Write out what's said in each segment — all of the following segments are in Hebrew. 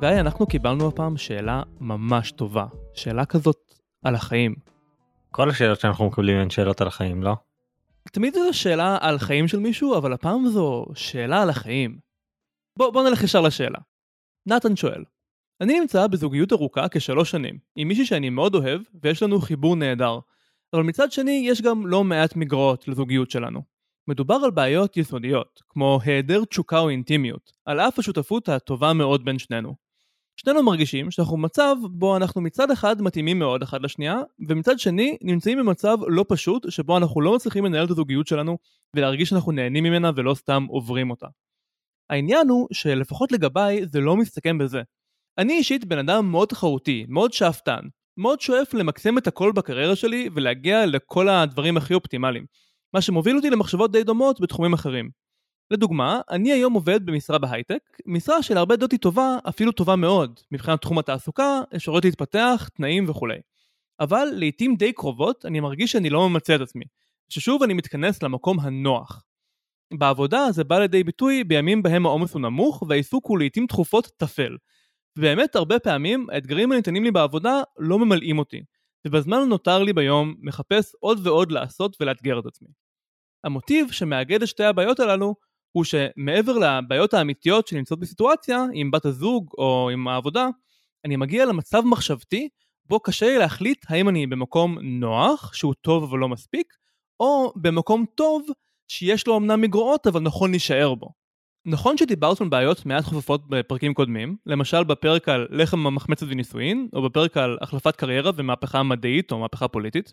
חגי, אנחנו קיבלנו הפעם שאלה ממש טובה. שאלה כזאת על החיים. כל השאלות שאנחנו מקבלים הן שאלות על החיים, לא? תמיד זו שאלה על חיים של מישהו, אבל הפעם זו שאלה על החיים. בוא, בוא נלך ישר לשאלה. נתן שואל, אני נמצא בזוגיות ארוכה כשלוש שנים, עם מישהי שאני מאוד אוהב, ויש לנו חיבור נהדר. אבל מצד שני, יש גם לא מעט מגרעות לזוגיות שלנו. מדובר על בעיות יסודיות, כמו היעדר תשוקה או אינטימיות, על אף השותפות הטובה מאוד בין שנינו. שנינו מרגישים שאנחנו במצב בו אנחנו מצד אחד מתאימים מאוד אחד לשנייה, ומצד שני נמצאים במצב לא פשוט שבו אנחנו לא מצליחים לנהל את הזוגיות שלנו ולהרגיש שאנחנו נהנים ממנה ולא סתם עוברים אותה. העניין הוא שלפחות לגביי זה לא מסתכם בזה. אני אישית בן אדם מאוד תחרותי, מאוד שאפתן, מאוד שואף למקסם את הכל בקריירה שלי ולהגיע לכל הדברים הכי אופטימליים. מה שמוביל אותי למחשבות די דומות בתחומים אחרים. לדוגמה, אני היום עובד במשרה בהייטק, משרה שלהרבה דעות היא טובה, אפילו טובה מאוד, מבחינת תחום התעסוקה, אפשרויות להתפתח, תנאים וכולי. אבל לעיתים די קרובות אני מרגיש שאני לא ממצה את עצמי, ששוב אני מתכנס למקום הנוח. בעבודה זה בא לידי ביטוי בימים בהם העומס הוא נמוך והעיסוק הוא לעיתים תכופות טפל. ובאמת הרבה פעמים האתגרים הניתנים לי בעבודה לא ממלאים אותי, ובזמן הנותר לי ביום מחפש עוד ועוד לעשות ולאתגר את עצמי. המוטיב שמאגד את שתי הבעיות הללו הוא שמעבר לבעיות האמיתיות שנמצאות בסיטואציה עם בת הזוג או עם העבודה, אני מגיע למצב מחשבתי בו קשה לי להחליט האם אני במקום נוח, שהוא טוב אבל לא מספיק, או במקום טוב שיש לו אמנם מגרועות אבל נכון להישאר בו. נכון שדיברנו על בעיות מעט חופפות בפרקים קודמים, למשל בפרק על לחם המחמצת ונישואין, או בפרק על החלפת קריירה ומהפכה מדעית או מהפכה פוליטית,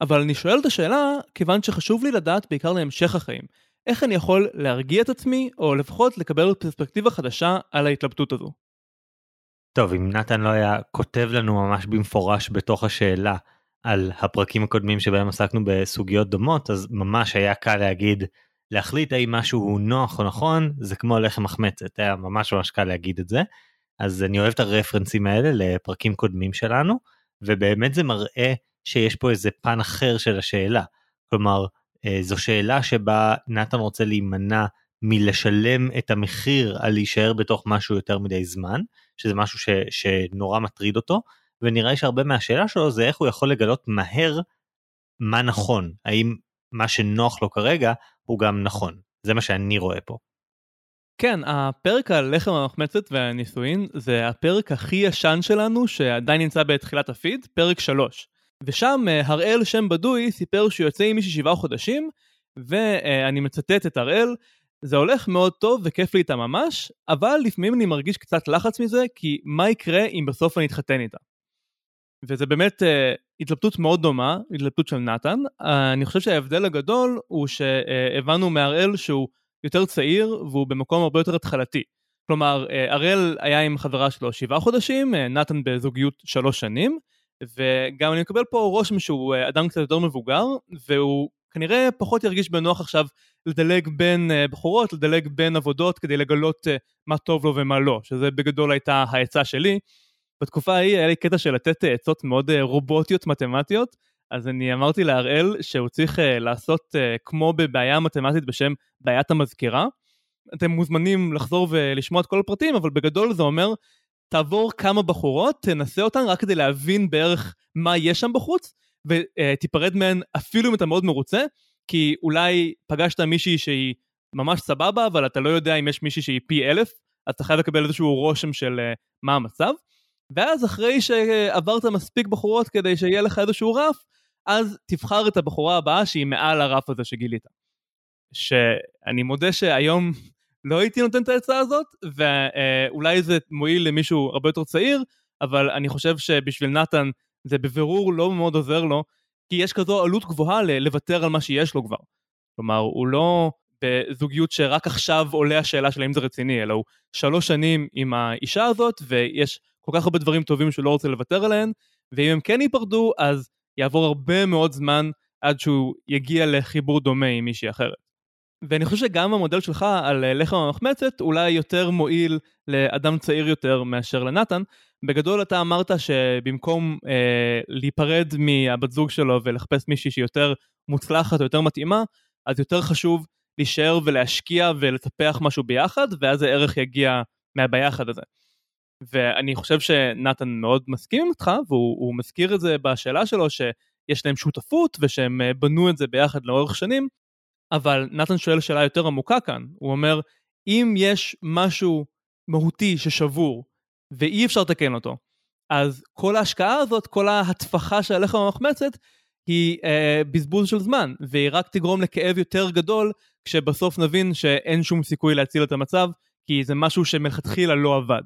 אבל אני שואל את השאלה כיוון שחשוב לי לדעת בעיקר להמשך החיים, איך אני יכול להרגיע את עצמי, או לפחות לקבל פרספקטיבה חדשה על ההתלבטות הזו. טוב, אם נתן לא היה כותב לנו ממש במפורש בתוך השאלה על הפרקים הקודמים שבהם עסקנו בסוגיות דומות, אז ממש היה קל להגיד להחליט האם משהו הוא נוח או נכון, זה כמו לחם מחמצת, היה ממש ממש קל להגיד את זה. אז אני אוהב את הרפרנסים האלה לפרקים קודמים שלנו, ובאמת זה מראה שיש פה איזה פן אחר של השאלה. כלומר, זו שאלה שבה נתן רוצה להימנע מלשלם את המחיר על להישאר בתוך משהו יותר מדי זמן, שזה משהו ש, שנורא מטריד אותו, ונראה לי שהרבה מהשאלה שלו זה איך הוא יכול לגלות מהר מה נכון, האם מה שנוח לו כרגע הוא גם נכון, זה מה שאני רואה פה. כן, הפרק על לחם המחמצת והנישואין זה הפרק הכי ישן שלנו שעדיין נמצא בתחילת הפיד, פרק 3. ושם אה, הראל שם בדוי סיפר שהוא יוצא עם מישהי שבעה חודשים, ואני מצטט את הראל, זה הולך מאוד טוב וכיף לי איתה ממש, אבל לפעמים אני מרגיש קצת לחץ מזה, כי מה יקרה אם בסוף אני אתחתן איתה? וזה באמת uh, התלבטות מאוד דומה, התלבטות של נתן. Uh, אני חושב שההבדל הגדול הוא שהבנו מהראל שהוא יותר צעיר והוא במקום הרבה יותר התחלתי. כלומר, uh, הראל היה עם חברה שלו שבעה חודשים, uh, נתן בזוגיות שלוש שנים, וגם אני מקבל פה רושם שהוא אה, אדם קצת יותר מבוגר, והוא כנראה פחות ירגיש בנוח עכשיו לדלג בין אה, בחורות, לדלג בין עבודות כדי לגלות אה, מה טוב לו ומה לא, שזה בגדול הייתה העצה שלי. בתקופה ההיא היה לי קטע של לתת עצות מאוד רובוטיות מתמטיות, אז אני אמרתי להראל שהוא צריך לעשות כמו בבעיה מתמטית בשם בעיית המזכירה. אתם מוזמנים לחזור ולשמוע את כל הפרטים, אבל בגדול זה אומר תעבור כמה בחורות, תנסה אותן רק כדי להבין בערך מה יש שם בחוץ, ותיפרד מהן אפילו אם אתה מאוד מרוצה, כי אולי פגשת מישהי שהיא ממש סבבה, אבל אתה לא יודע אם יש מישהי שהיא פי אלף, אז אתה חייב לקבל איזשהו רושם של uh, מה המצב. ואז אחרי שעברת מספיק בחורות כדי שיהיה לך איזשהו רף, אז תבחר את הבחורה הבאה שהיא מעל הרף הזה שגילית. שאני מודה שהיום לא הייתי נותן את העצה הזאת, ואולי זה מועיל למישהו הרבה יותר צעיר, אבל אני חושב שבשביל נתן זה בבירור לא מאוד עוזר לו, כי יש כזו עלות גבוהה לוותר על מה שיש לו כבר. כלומר, הוא לא בזוגיות שרק עכשיו עולה השאלה של האם זה רציני, אלא הוא שלוש שנים עם האישה הזאת, ויש כל כך הרבה דברים טובים שהוא לא רוצה לוותר עליהם, ואם הם כן ייפרדו, אז יעבור הרבה מאוד זמן עד שהוא יגיע לחיבור דומה עם מישהי אחרת. ואני חושב שגם המודל שלך על אה, לחם המחמצת אולי יותר מועיל לאדם צעיר יותר מאשר לנתן. בגדול אתה אמרת שבמקום אה, להיפרד מהבת זוג שלו ולחפש מישהי שהיא יותר מוצלחת או יותר מתאימה, אז יותר חשוב להישאר ולהשקיע ולטפח משהו ביחד, ואז הערך יגיע מהביחד הזה. ואני חושב שנתן מאוד מסכים איתך, והוא מזכיר את זה בשאלה שלו, שיש להם שותפות ושהם אה, בנו את זה ביחד לאורך שנים, אבל נתן שואל שאלה יותר עמוקה כאן, הוא אומר, אם יש משהו מהותי ששבור ואי אפשר לתקן אותו, אז כל ההשקעה הזאת, כל ההטפחה של הלחם המחמצת, היא אה, בזבוז של זמן, והיא רק תגרום לכאב יותר גדול, כשבסוף נבין שאין שום סיכוי להציל את המצב, כי זה משהו שמלכתחילה לא עבד.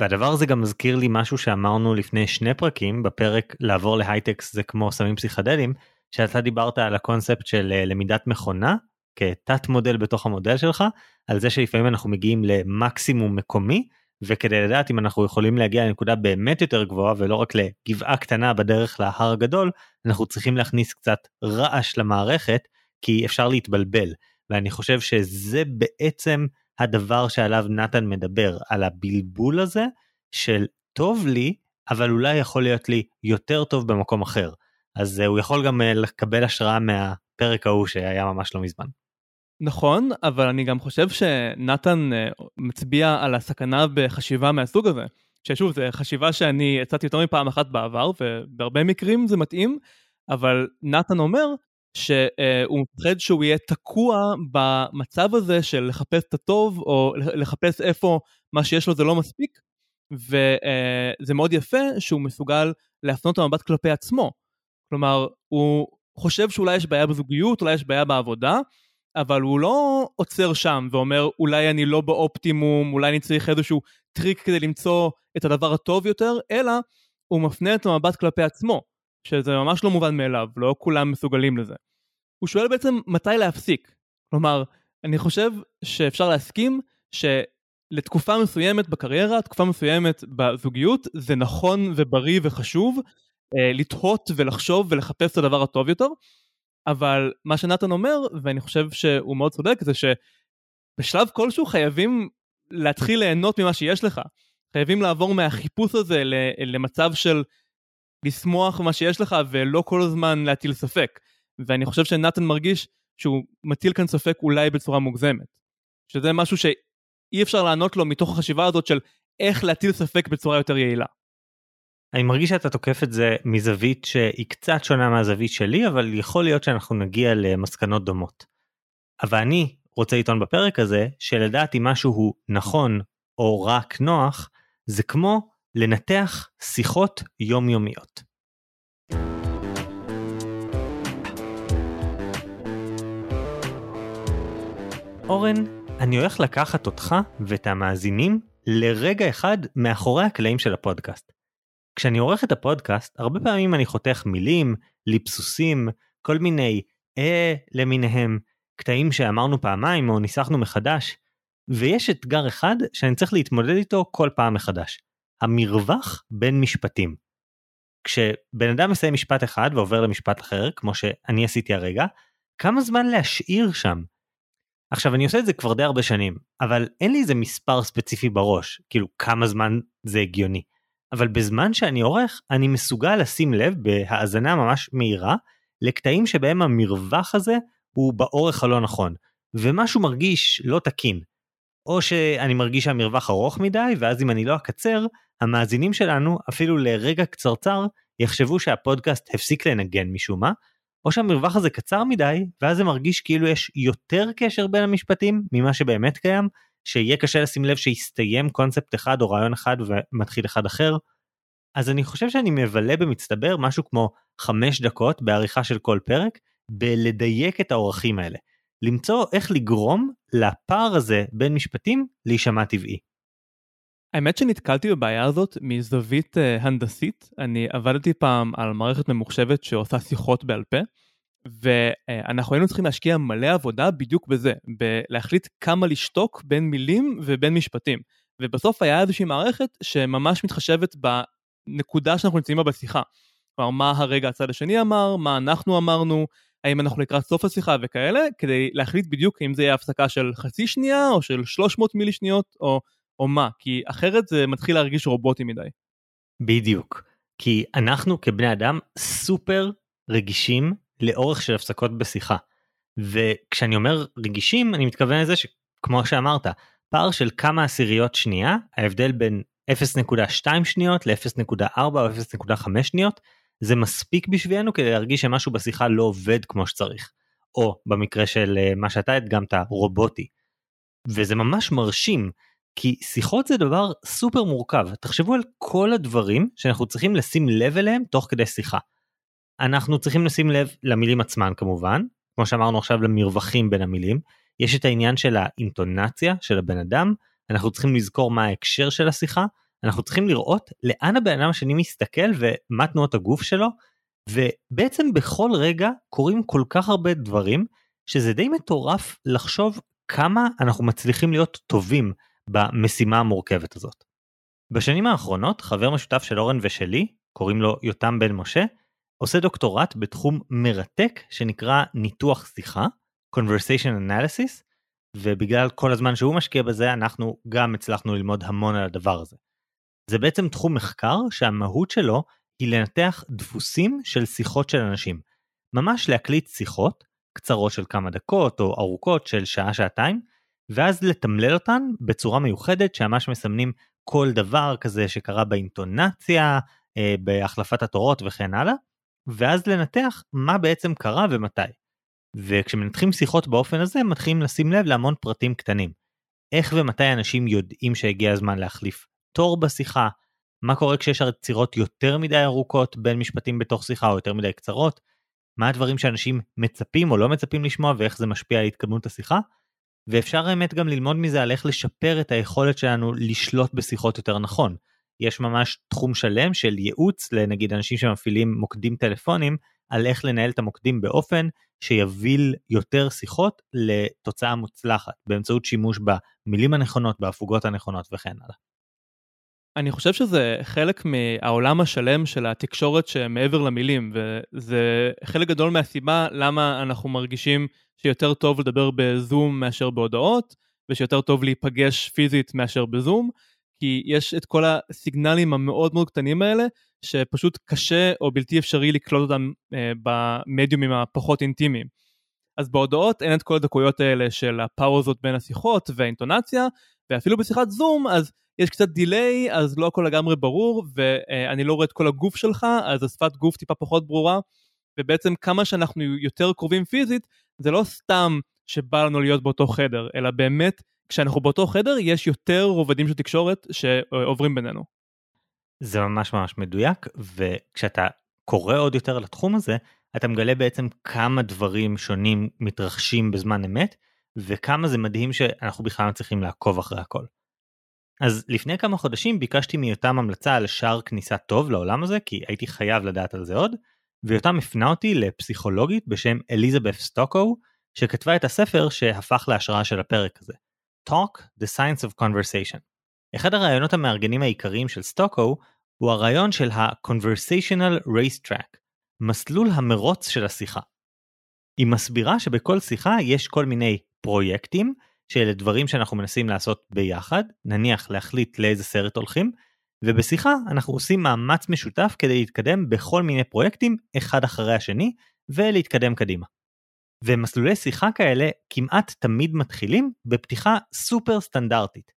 והדבר הזה גם מזכיר לי משהו שאמרנו לפני שני פרקים בפרק לעבור להייטקס זה כמו סמים פסיכדליים שאתה דיברת על הקונספט של אה, למידת מכונה כתת מודל בתוך המודל שלך על זה שלפעמים אנחנו מגיעים למקסימום מקומי וכדי לדעת אם אנחנו יכולים להגיע לנקודה באמת יותר גבוהה ולא רק לגבעה קטנה בדרך להר הגדול אנחנו צריכים להכניס קצת רעש למערכת כי אפשר להתבלבל ואני חושב שזה בעצם הדבר שעליו נתן מדבר, על הבלבול הזה של טוב לי, אבל אולי יכול להיות לי יותר טוב במקום אחר. אז uh, הוא יכול גם uh, לקבל השראה מהפרק ההוא שהיה ממש לא מזמן. נכון, אבל אני גם חושב שנתן uh, מצביע על הסכנה בחשיבה מהסוג הזה. ששוב, זו חשיבה שאני הצעתי יותר מפעם אחת בעבר, ובהרבה מקרים זה מתאים, אבל נתן אומר שהוא מפחד שהוא יהיה תקוע במצב הזה של לחפש את הטוב, או לחפש איפה מה שיש לו זה לא מספיק, וזה מאוד יפה שהוא מסוגל להפנות את המבט כלפי עצמו. כלומר, הוא חושב שאולי יש בעיה בזוגיות, אולי יש בעיה בעבודה, אבל הוא לא עוצר שם ואומר אולי אני לא באופטימום, אולי אני צריך איזשהו טריק כדי למצוא את הדבר הטוב יותר, אלא הוא מפנה את המבט כלפי עצמו. שזה ממש לא מובן מאליו, לא כולם מסוגלים לזה. הוא שואל בעצם מתי להפסיק. כלומר, אני חושב שאפשר להסכים שלתקופה מסוימת בקריירה, תקופה מסוימת בזוגיות, זה נכון ובריא וחשוב לתהות ולחשוב ולחפש את הדבר הטוב יותר, אבל מה שנתן אומר, ואני חושב שהוא מאוד צודק, זה שבשלב כלשהו חייבים להתחיל ליהנות ממה שיש לך. חייבים לעבור מהחיפוש הזה למצב של לשמוח במה שיש לך ולא כל הזמן להטיל ספק. ואני חושב שנתן מרגיש שהוא מטיל כאן ספק אולי בצורה מוגזמת. שזה משהו שאי אפשר לענות לו מתוך החשיבה הזאת של איך להטיל ספק בצורה יותר יעילה. אני מרגיש שאתה תוקף את זה מזווית שהיא קצת שונה מהזווית שלי אבל יכול להיות שאנחנו נגיע למסקנות דומות. אבל אני רוצה לטעון בפרק הזה שלדעת אם משהו הוא נכון או רק נוח זה כמו לנתח שיחות יומיומיות. אורן, אני הולך לקחת אותך ואת המאזינים לרגע אחד מאחורי הקלעים של הפודקאסט. כשאני עורך את הפודקאסט, הרבה פעמים אני חותך מילים, ליפסוסים, כל מיני אה למיניהם, קטעים שאמרנו פעמיים או ניסחנו מחדש, ויש אתגר אחד שאני צריך להתמודד איתו כל פעם מחדש. המרווח בין משפטים. כשבן אדם מסיים משפט אחד ועובר למשפט אחר, כמו שאני עשיתי הרגע, כמה זמן להשאיר שם? עכשיו אני עושה את זה כבר די הרבה שנים, אבל אין לי איזה מספר ספציפי בראש, כאילו כמה זמן זה הגיוני. אבל בזמן שאני עורך, אני מסוגל לשים לב בהאזנה ממש מהירה, לקטעים שבהם המרווח הזה הוא באורך הלא נכון, ומשהו מרגיש לא תקין. או שאני מרגיש שהמרווח ארוך מדי, ואז אם אני לא אקצר, המאזינים שלנו, אפילו לרגע קצרצר, יחשבו שהפודקאסט הפסיק לנגן משום מה, או שהמרווח הזה קצר מדי, ואז זה מרגיש כאילו יש יותר קשר בין המשפטים ממה שבאמת קיים, שיהיה קשה לשים לב שהסתיים קונספט אחד או רעיון אחד ומתחיל אחד אחר. אז אני חושב שאני מבלה במצטבר משהו כמו 5 דקות בעריכה של כל פרק, בלדייק את האורחים האלה. למצוא איך לגרום לפער הזה בין משפטים להישמע טבעי. האמת שנתקלתי בבעיה הזאת מזווית uh, הנדסית. אני עבדתי פעם על מערכת ממוחשבת שעושה שיחות בעל פה, ואנחנו היינו צריכים להשקיע מלא עבודה בדיוק בזה, בלהחליט כמה לשתוק בין מילים ובין משפטים. ובסוף היה איזושהי מערכת שממש מתחשבת בנקודה שאנחנו נמצאים בה בשיחה. כלומר, מה הרגע הצד השני אמר, מה אנחנו אמרנו, האם אנחנו לקראת סוף השיחה וכאלה, כדי להחליט בדיוק אם זה יהיה הפסקה של חצי שנייה, או של 300 מילי שניות, או או מה, כי אחרת זה מתחיל להרגיש רובוטי מדי. בדיוק, כי אנחנו כבני אדם סופר רגישים לאורך של הפסקות בשיחה. וכשאני אומר רגישים אני מתכוון לזה שכמו שאמרת פער של כמה עשיריות שנייה ההבדל בין 0.2 שניות ל-0.4 או 0.5 שניות, זה מספיק בשבילנו כדי להרגיש שמשהו בשיחה לא עובד כמו שצריך. או במקרה של אה, מה שאתה הדגמת, רובוטי. וזה ממש מרשים, כי שיחות זה דבר סופר מורכב. תחשבו על כל הדברים שאנחנו צריכים לשים לב אליהם תוך כדי שיחה. אנחנו צריכים לשים לב למילים עצמן כמובן, כמו שאמרנו עכשיו למרווחים בין המילים, יש את העניין של האינטונציה של הבן אדם, אנחנו צריכים לזכור מה ההקשר של השיחה, אנחנו צריכים לראות לאן הבן אדם השני מסתכל ומה תנועות הגוף שלו, ובעצם בכל רגע קורים כל כך הרבה דברים, שזה די מטורף לחשוב כמה אנחנו מצליחים להיות טובים במשימה המורכבת הזאת. בשנים האחרונות חבר משותף של אורן ושלי, קוראים לו יותם בן משה, עושה דוקטורט בתחום מרתק שנקרא ניתוח שיחה, Conversation Analysis, ובגלל כל הזמן שהוא משקיע בזה אנחנו גם הצלחנו ללמוד המון על הדבר הזה. זה בעצם תחום מחקר שהמהות שלו היא לנתח דפוסים של שיחות של אנשים. ממש להקליט שיחות, קצרות של כמה דקות או ארוכות של שעה-שעתיים, ואז לתמלל אותן בצורה מיוחדת שממש מסמנים כל דבר כזה שקרה באינטונציה, אה, בהחלפת התורות וכן הלאה, ואז לנתח מה בעצם קרה ומתי. וכשמנתחים שיחות באופן הזה מתחילים לשים לב להמון פרטים קטנים. איך ומתי אנשים יודעים שהגיע הזמן להחליף תור בשיחה, מה קורה כשיש עצירות יותר מדי ארוכות בין משפטים בתוך שיחה או יותר מדי קצרות, מה הדברים שאנשים מצפים או לא מצפים לשמוע ואיך זה משפיע על התקדמות השיחה, ואפשר האמת גם ללמוד מזה על איך לשפר את היכולת שלנו לשלוט בשיחות יותר נכון. יש ממש תחום שלם של ייעוץ לנגיד אנשים שמפעילים מוקדים טלפונים על איך לנהל את המוקדים באופן שיביל יותר שיחות לתוצאה מוצלחת באמצעות שימוש במילים הנכונות, בהפוגות הנכונות וכן הלאה. אני חושב שזה חלק מהעולם השלם של התקשורת שמעבר למילים, וזה חלק גדול מהסיבה למה אנחנו מרגישים שיותר טוב לדבר בזום מאשר בהודעות, ושיותר טוב להיפגש פיזית מאשר בזום, כי יש את כל הסיגנלים המאוד מאוד קטנים האלה, שפשוט קשה או בלתי אפשרי לקלוט אותם אה, במדיומים הפחות אינטימיים. אז בהודעות אין את כל הדקויות האלה של הפאוזות בין השיחות והאינטונציה, ואפילו בשיחת זום אז יש קצת דיליי אז לא הכל לגמרי ברור ואני לא רואה את כל הגוף שלך אז השפת גוף טיפה פחות ברורה ובעצם כמה שאנחנו יותר קרובים פיזית זה לא סתם שבא לנו להיות באותו חדר אלא באמת כשאנחנו באותו חדר יש יותר רובדים של תקשורת שעוברים בינינו. זה ממש ממש מדויק וכשאתה קורא עוד יותר לתחום הזה אתה מגלה בעצם כמה דברים שונים מתרחשים בזמן אמת וכמה זה מדהים שאנחנו בכלל צריכים לעקוב אחרי הכל. אז לפני כמה חודשים ביקשתי מיותם המלצה על שער כניסה טוב לעולם הזה כי הייתי חייב לדעת על זה עוד ויותם הפנה אותי לפסיכולוגית בשם אליזבת סטוקו שכתבה את הספר שהפך להשראה של הפרק הזה. Talk, The Science of Conversation. אחד הרעיונות המארגנים העיקריים של סטוקו הוא הרעיון של ה-Conversational Race Track, מסלול המרוץ של השיחה. היא מסבירה שבכל שיחה יש כל מיני פרויקטים שאלה דברים שאנחנו מנסים לעשות ביחד, נניח להחליט לאיזה סרט הולכים, ובשיחה אנחנו עושים מאמץ משותף כדי להתקדם בכל מיני פרויקטים אחד אחרי השני ולהתקדם קדימה. ומסלולי שיחה כאלה כמעט תמיד מתחילים בפתיחה סופר סטנדרטית.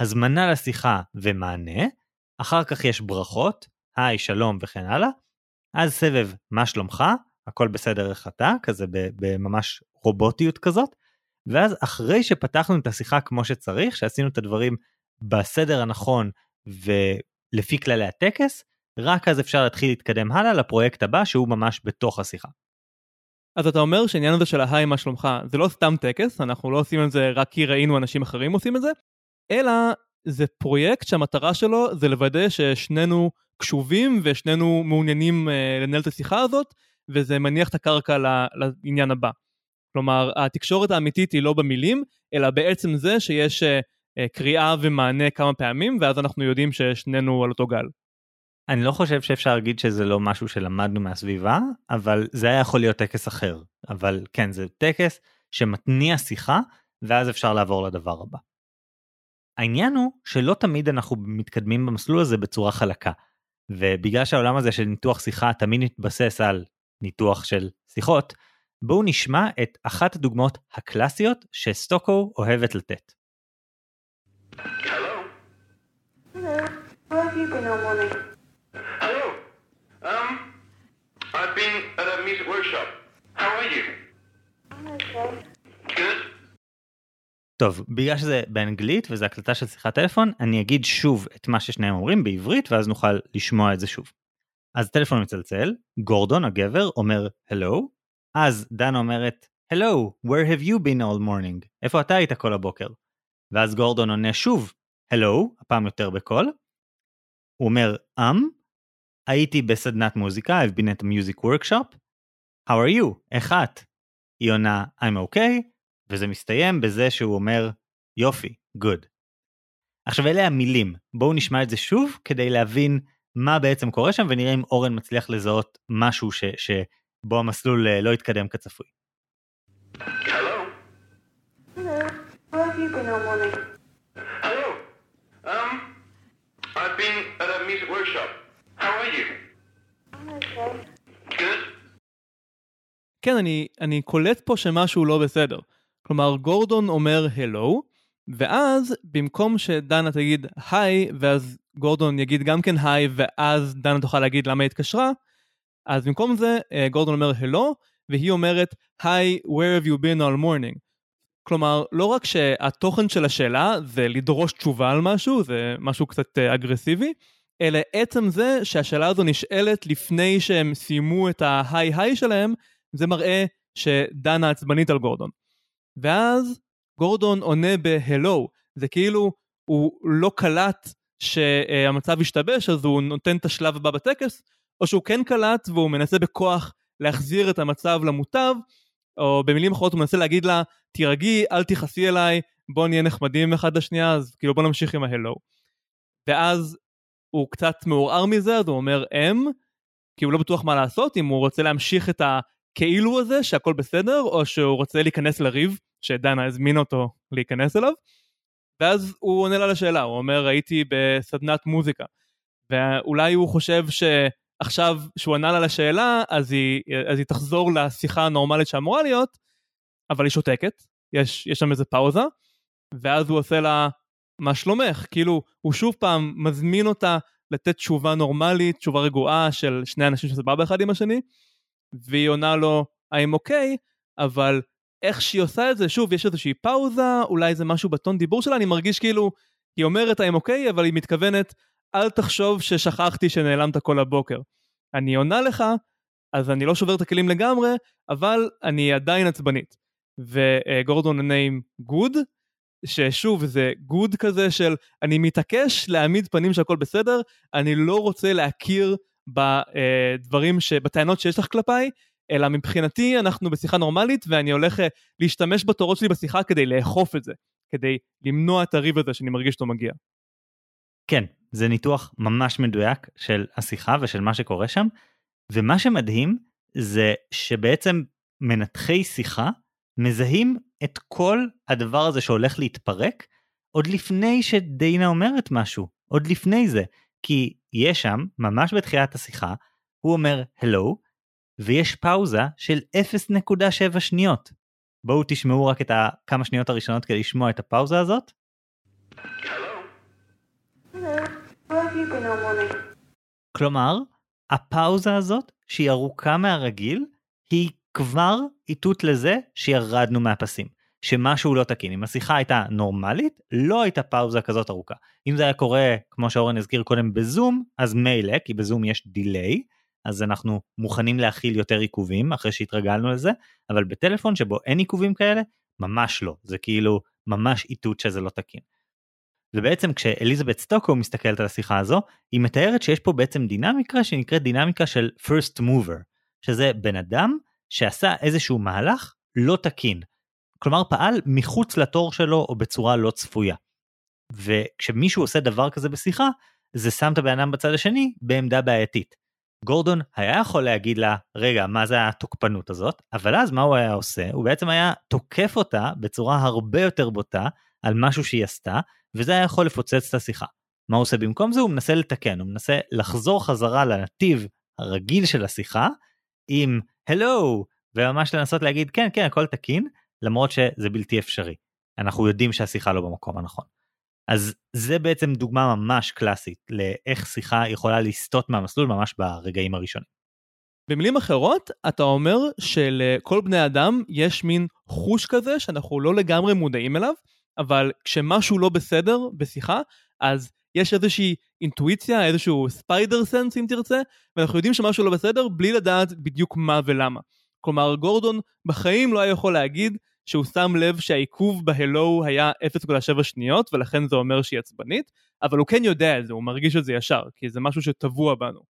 הזמנה לשיחה ומענה, אחר כך יש ברכות, היי שלום וכן הלאה, אז סבב מה שלומך, הכל בסדר איך אתה, כזה בממש רובוטיות כזאת, ואז אחרי שפתחנו את השיחה כמו שצריך, שעשינו את הדברים בסדר הנכון ולפי כללי הטקס, רק אז אפשר להתחיל להתקדם הלאה לפרויקט הבא שהוא ממש בתוך השיחה. אז אתה אומר שהעניין הזה של ההיי מה שלומך זה לא סתם טקס, אנחנו לא עושים את זה רק כי ראינו אנשים אחרים עושים את זה, אלא זה פרויקט שהמטרה שלו זה לוודא ששנינו קשובים ושנינו מעוניינים uh, לנהל את השיחה הזאת, וזה מניח את הקרקע לעניין הבא. כלומר, התקשורת האמיתית היא לא במילים, אלא בעצם זה שיש uh, קריאה ומענה כמה פעמים, ואז אנחנו יודעים ששנינו על אותו גל. אני לא חושב שאפשר להגיד שזה לא משהו שלמדנו מהסביבה, אבל זה היה יכול להיות טקס אחר. אבל כן, זה טקס שמתניע שיחה, ואז אפשר לעבור לדבר הבא. העניין הוא שלא תמיד אנחנו מתקדמים במסלול הזה בצורה חלקה. ובגלל שהעולם הזה של ניתוח שיחה תמיד מתבסס על ניתוח של שיחות, בואו נשמע את אחת הדוגמאות הקלאסיות שסטוקו אוהבת לתת. You been all morning? Hello. Um, I've been at a music workshop. How are you? I'm okay. Good. טוב, בגלל שזה באנגלית וזו הקלטה של שיחת טלפון, אני אגיד שוב את מה ששניהם אומרים בעברית ואז נוכל לשמוע את זה שוב. אז הטלפון מצלצל, גורדון הגבר אומר הלו, אז דנה אומרת הלו, where have you been all morning? איפה אתה היית כל הבוקר? ואז גורדון עונה שוב הלו, הפעם יותר בקול. הוא אומר um, הייתי בסדנת מוזיקה, I've been at a music workshop. How are you? איך את? היא עונה I'm okay, וזה מסתיים בזה שהוא אומר יופי, good. עכשיו אלה המילים, בואו נשמע את זה שוב כדי להבין מה בעצם קורה שם ונראה אם אורן מצליח לזהות משהו ש, שבו המסלול אה, לא התקדם כצפוי. Hello. Hello. Um, I've been at a music workshop. How are you? כן, אני, אני קולט פה שמשהו לא בסדר. כלומר, גורדון אומר הלו, ואז במקום שדנה תגיד היי, ואז גורדון יגיד גם כן היי, ואז דנה תוכל להגיד למה היא התקשרה, אז במקום זה אה, גורדון אומר הלו, והיא אומרת היי, where have you been all morning. כלומר, לא רק שהתוכן של השאלה זה לדרוש תשובה על משהו, זה משהו קצת אה, אגרסיבי, אלא עצם זה שהשאלה הזו נשאלת לפני שהם סיימו את ההיי היי שלהם, זה מראה שדנה עצבנית על גורדון. ואז גורדון עונה בהלו, זה כאילו הוא לא קלט שהמצב השתבש אז הוא נותן את השלב הבא בטקס, או שהוא כן קלט והוא מנסה בכוח להחזיר את המצב למוטב, או במילים אחרות הוא מנסה להגיד לה, תירגעי, אל תכעסי אליי, בוא נהיה נחמדים אחד לשנייה, אז כאילו בוא נמשיך עם ההלו. ואז הוא קצת מעורער מזה, אז הוא אומר אם, כי הוא לא בטוח מה לעשות, אם הוא רוצה להמשיך את הכאילו הזה, שהכל בסדר, או שהוא רוצה להיכנס לריב, שדנה הזמינה אותו להיכנס אליו. ואז הוא עונה לה לשאלה, הוא אומר, הייתי בסדנת מוזיקה. ואולי הוא חושב שעכשיו שהוא ענה לה לשאלה, אז היא, אז היא תחזור לשיחה הנורמלית שאמורה להיות, אבל היא שותקת, יש, יש שם איזה פאוזה, ואז הוא עושה לה, מה שלומך? כאילו, הוא שוב פעם מזמין אותה לתת תשובה נורמלית, תשובה רגועה של שני אנשים שסבבה אחד עם השני, והיא עונה לו, I'm okay, אבל איך שהיא עושה את זה, שוב, יש איזושהי פאוזה, אולי זה משהו בטון דיבור שלה, אני מרגיש כאילו, היא אומרת I'm okay, אבל היא מתכוונת, אל תחשוב ששכחתי שנעלמת כל הבוקר. אני עונה לך, אז אני לא שובר את הכלים לגמרי, אבל אני עדיין עצבנית. וגורדון עם גוד, ששוב זה גוד כזה של אני מתעקש להעמיד פנים שהכל בסדר, אני לא רוצה להכיר בדברים, ש... בטענות שיש לך כלפיי, אלא מבחינתי אנחנו בשיחה נורמלית ואני הולך אה, להשתמש בתורות שלי בשיחה כדי לאכוף את זה, כדי למנוע את הריב הזה שאני מרגיש שאתה מגיע. כן, זה ניתוח ממש מדויק של השיחה ושל מה שקורה שם, ומה שמדהים זה שבעצם מנתחי שיחה מזהים את כל הדבר הזה שהולך להתפרק עוד לפני שדיינה אומרת משהו, עוד לפני זה, כי יש שם, ממש בתחילת השיחה, הוא אומר הלו, ויש פאוזה של 0.7 שניות. בואו תשמעו רק את הכמה שניות הראשונות כדי לשמוע את הפאוזה הזאת. Hello. You been all morning? כלומר, הפאוזה הזאת, שהיא ארוכה מהרגיל, היא כבר איתות לזה שירדנו מהפסים. שמשהו לא תקין. אם השיחה הייתה נורמלית, לא הייתה פאוזה כזאת ארוכה. אם זה היה קורה, כמו שאורן הזכיר קודם, בזום, אז מילא, כי בזום יש דיליי, אז אנחנו מוכנים להכיל יותר עיכובים אחרי שהתרגלנו לזה, אבל בטלפון שבו אין עיכובים כאלה, ממש לא. זה כאילו ממש איתות שזה לא תקין. ובעצם כשאליזבת סטוקו מסתכלת על השיחה הזו, היא מתארת שיש פה בעצם דינמיקה שנקראת דינמיקה של first mover, שזה בן אדם שעשה איזשהו מהלך לא תקין. כלומר פעל מחוץ לתור שלו או בצורה לא צפויה. וכשמישהו עושה דבר כזה בשיחה, זה שם את הבן אדם בצד השני בעמדה בעייתית. גורדון היה יכול להגיד לה, רגע, מה זה התוקפנות הזאת? אבל אז מה הוא היה עושה? הוא בעצם היה תוקף אותה בצורה הרבה יותר בוטה על משהו שהיא עשתה, וזה היה יכול לפוצץ את השיחה. מה הוא עושה במקום זה? הוא מנסה לתקן, הוא מנסה לחזור חזרה לנתיב הרגיל של השיחה, עם הלו, וממש לנסות להגיד כן, כן, הכל תקין, למרות שזה בלתי אפשרי. אנחנו יודעים שהשיחה לא במקום הנכון. אז זה בעצם דוגמה ממש קלאסית לאיך שיחה יכולה לסטות מהמסלול ממש ברגעים הראשונים. במילים אחרות, אתה אומר שלכל בני אדם יש מין חוש כזה שאנחנו לא לגמרי מודעים אליו, אבל כשמשהו לא בסדר בשיחה, אז יש איזושהי אינטואיציה, איזשהו ספיידר סנס אם תרצה, ואנחנו יודעים שמשהו לא בסדר בלי לדעת בדיוק מה ולמה. כלומר, גורדון בחיים לא היה יכול להגיד שהוא שם לב שהעיכוב בהלו היה 0.7 שניות, ולכן זה אומר שהיא עצבנית, אבל הוא כן יודע את זה, הוא מרגיש את זה ישר, כי זה משהו שטבוע בנו.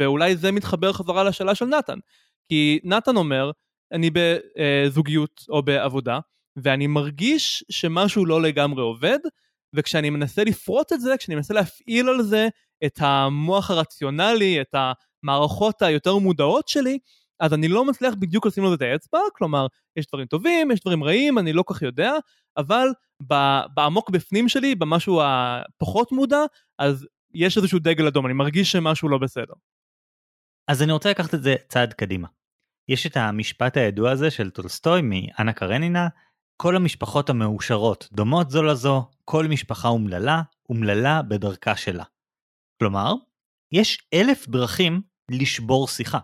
ואולי זה מתחבר חזרה לשאלה של נתן. כי נתן אומר, אני בזוגיות או בעבודה, ואני מרגיש שמשהו לא לגמרי עובד, וכשאני מנסה לפרוט את זה, כשאני מנסה להפעיל על זה את המוח הרציונלי, את המערכות היותר מודעות שלי, אז אני לא מצליח בדיוק לשים לזה את האצבע, כלומר, יש דברים טובים, יש דברים רעים, אני לא כך יודע, אבל בעמוק בפנים שלי, במשהו הפחות מודע, אז יש איזשהו דגל אדום, אני מרגיש שמשהו לא בסדר. אז אני רוצה לקחת את זה צעד קדימה. יש את המשפט הידוע הזה של טולסטוי מאנה קרנינה, כל המשפחות המאושרות דומות זו לזו, כל משפחה אומללה, אומללה בדרכה שלה. כלומר, יש אלף דרכים לשבור שיחה.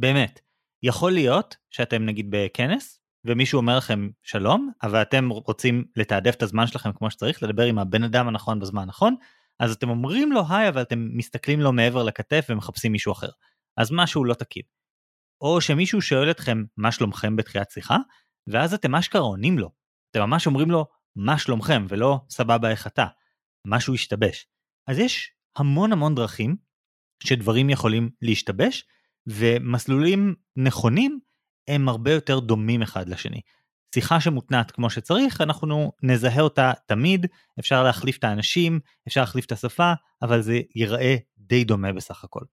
באמת, יכול להיות שאתם נגיד בכנס, ומישהו אומר לכם שלום, אבל אתם רוצים לתעדף את הזמן שלכם כמו שצריך, לדבר עם הבן אדם הנכון בזמן הנכון, אז אתם אומרים לו היי, אבל אתם מסתכלים לו מעבר לכתף ומחפשים מישהו אחר. אז משהו לא תקין. או שמישהו שואל אתכם מה שלומכם בתחילת שיחה, ואז אתם אשכרה עונים לו. אתם ממש אומרים לו מה שלומכם, ולא סבבה איך אתה. משהו השתבש. אז יש המון המון דרכים שדברים יכולים להשתבש, ומסלולים נכונים הם הרבה יותר דומים אחד לשני. שיחה שמותנעת כמו שצריך, אנחנו נזהה אותה תמיד, אפשר להחליף את האנשים, אפשר להחליף את השפה, אבל זה ייראה די דומה בסך הכל.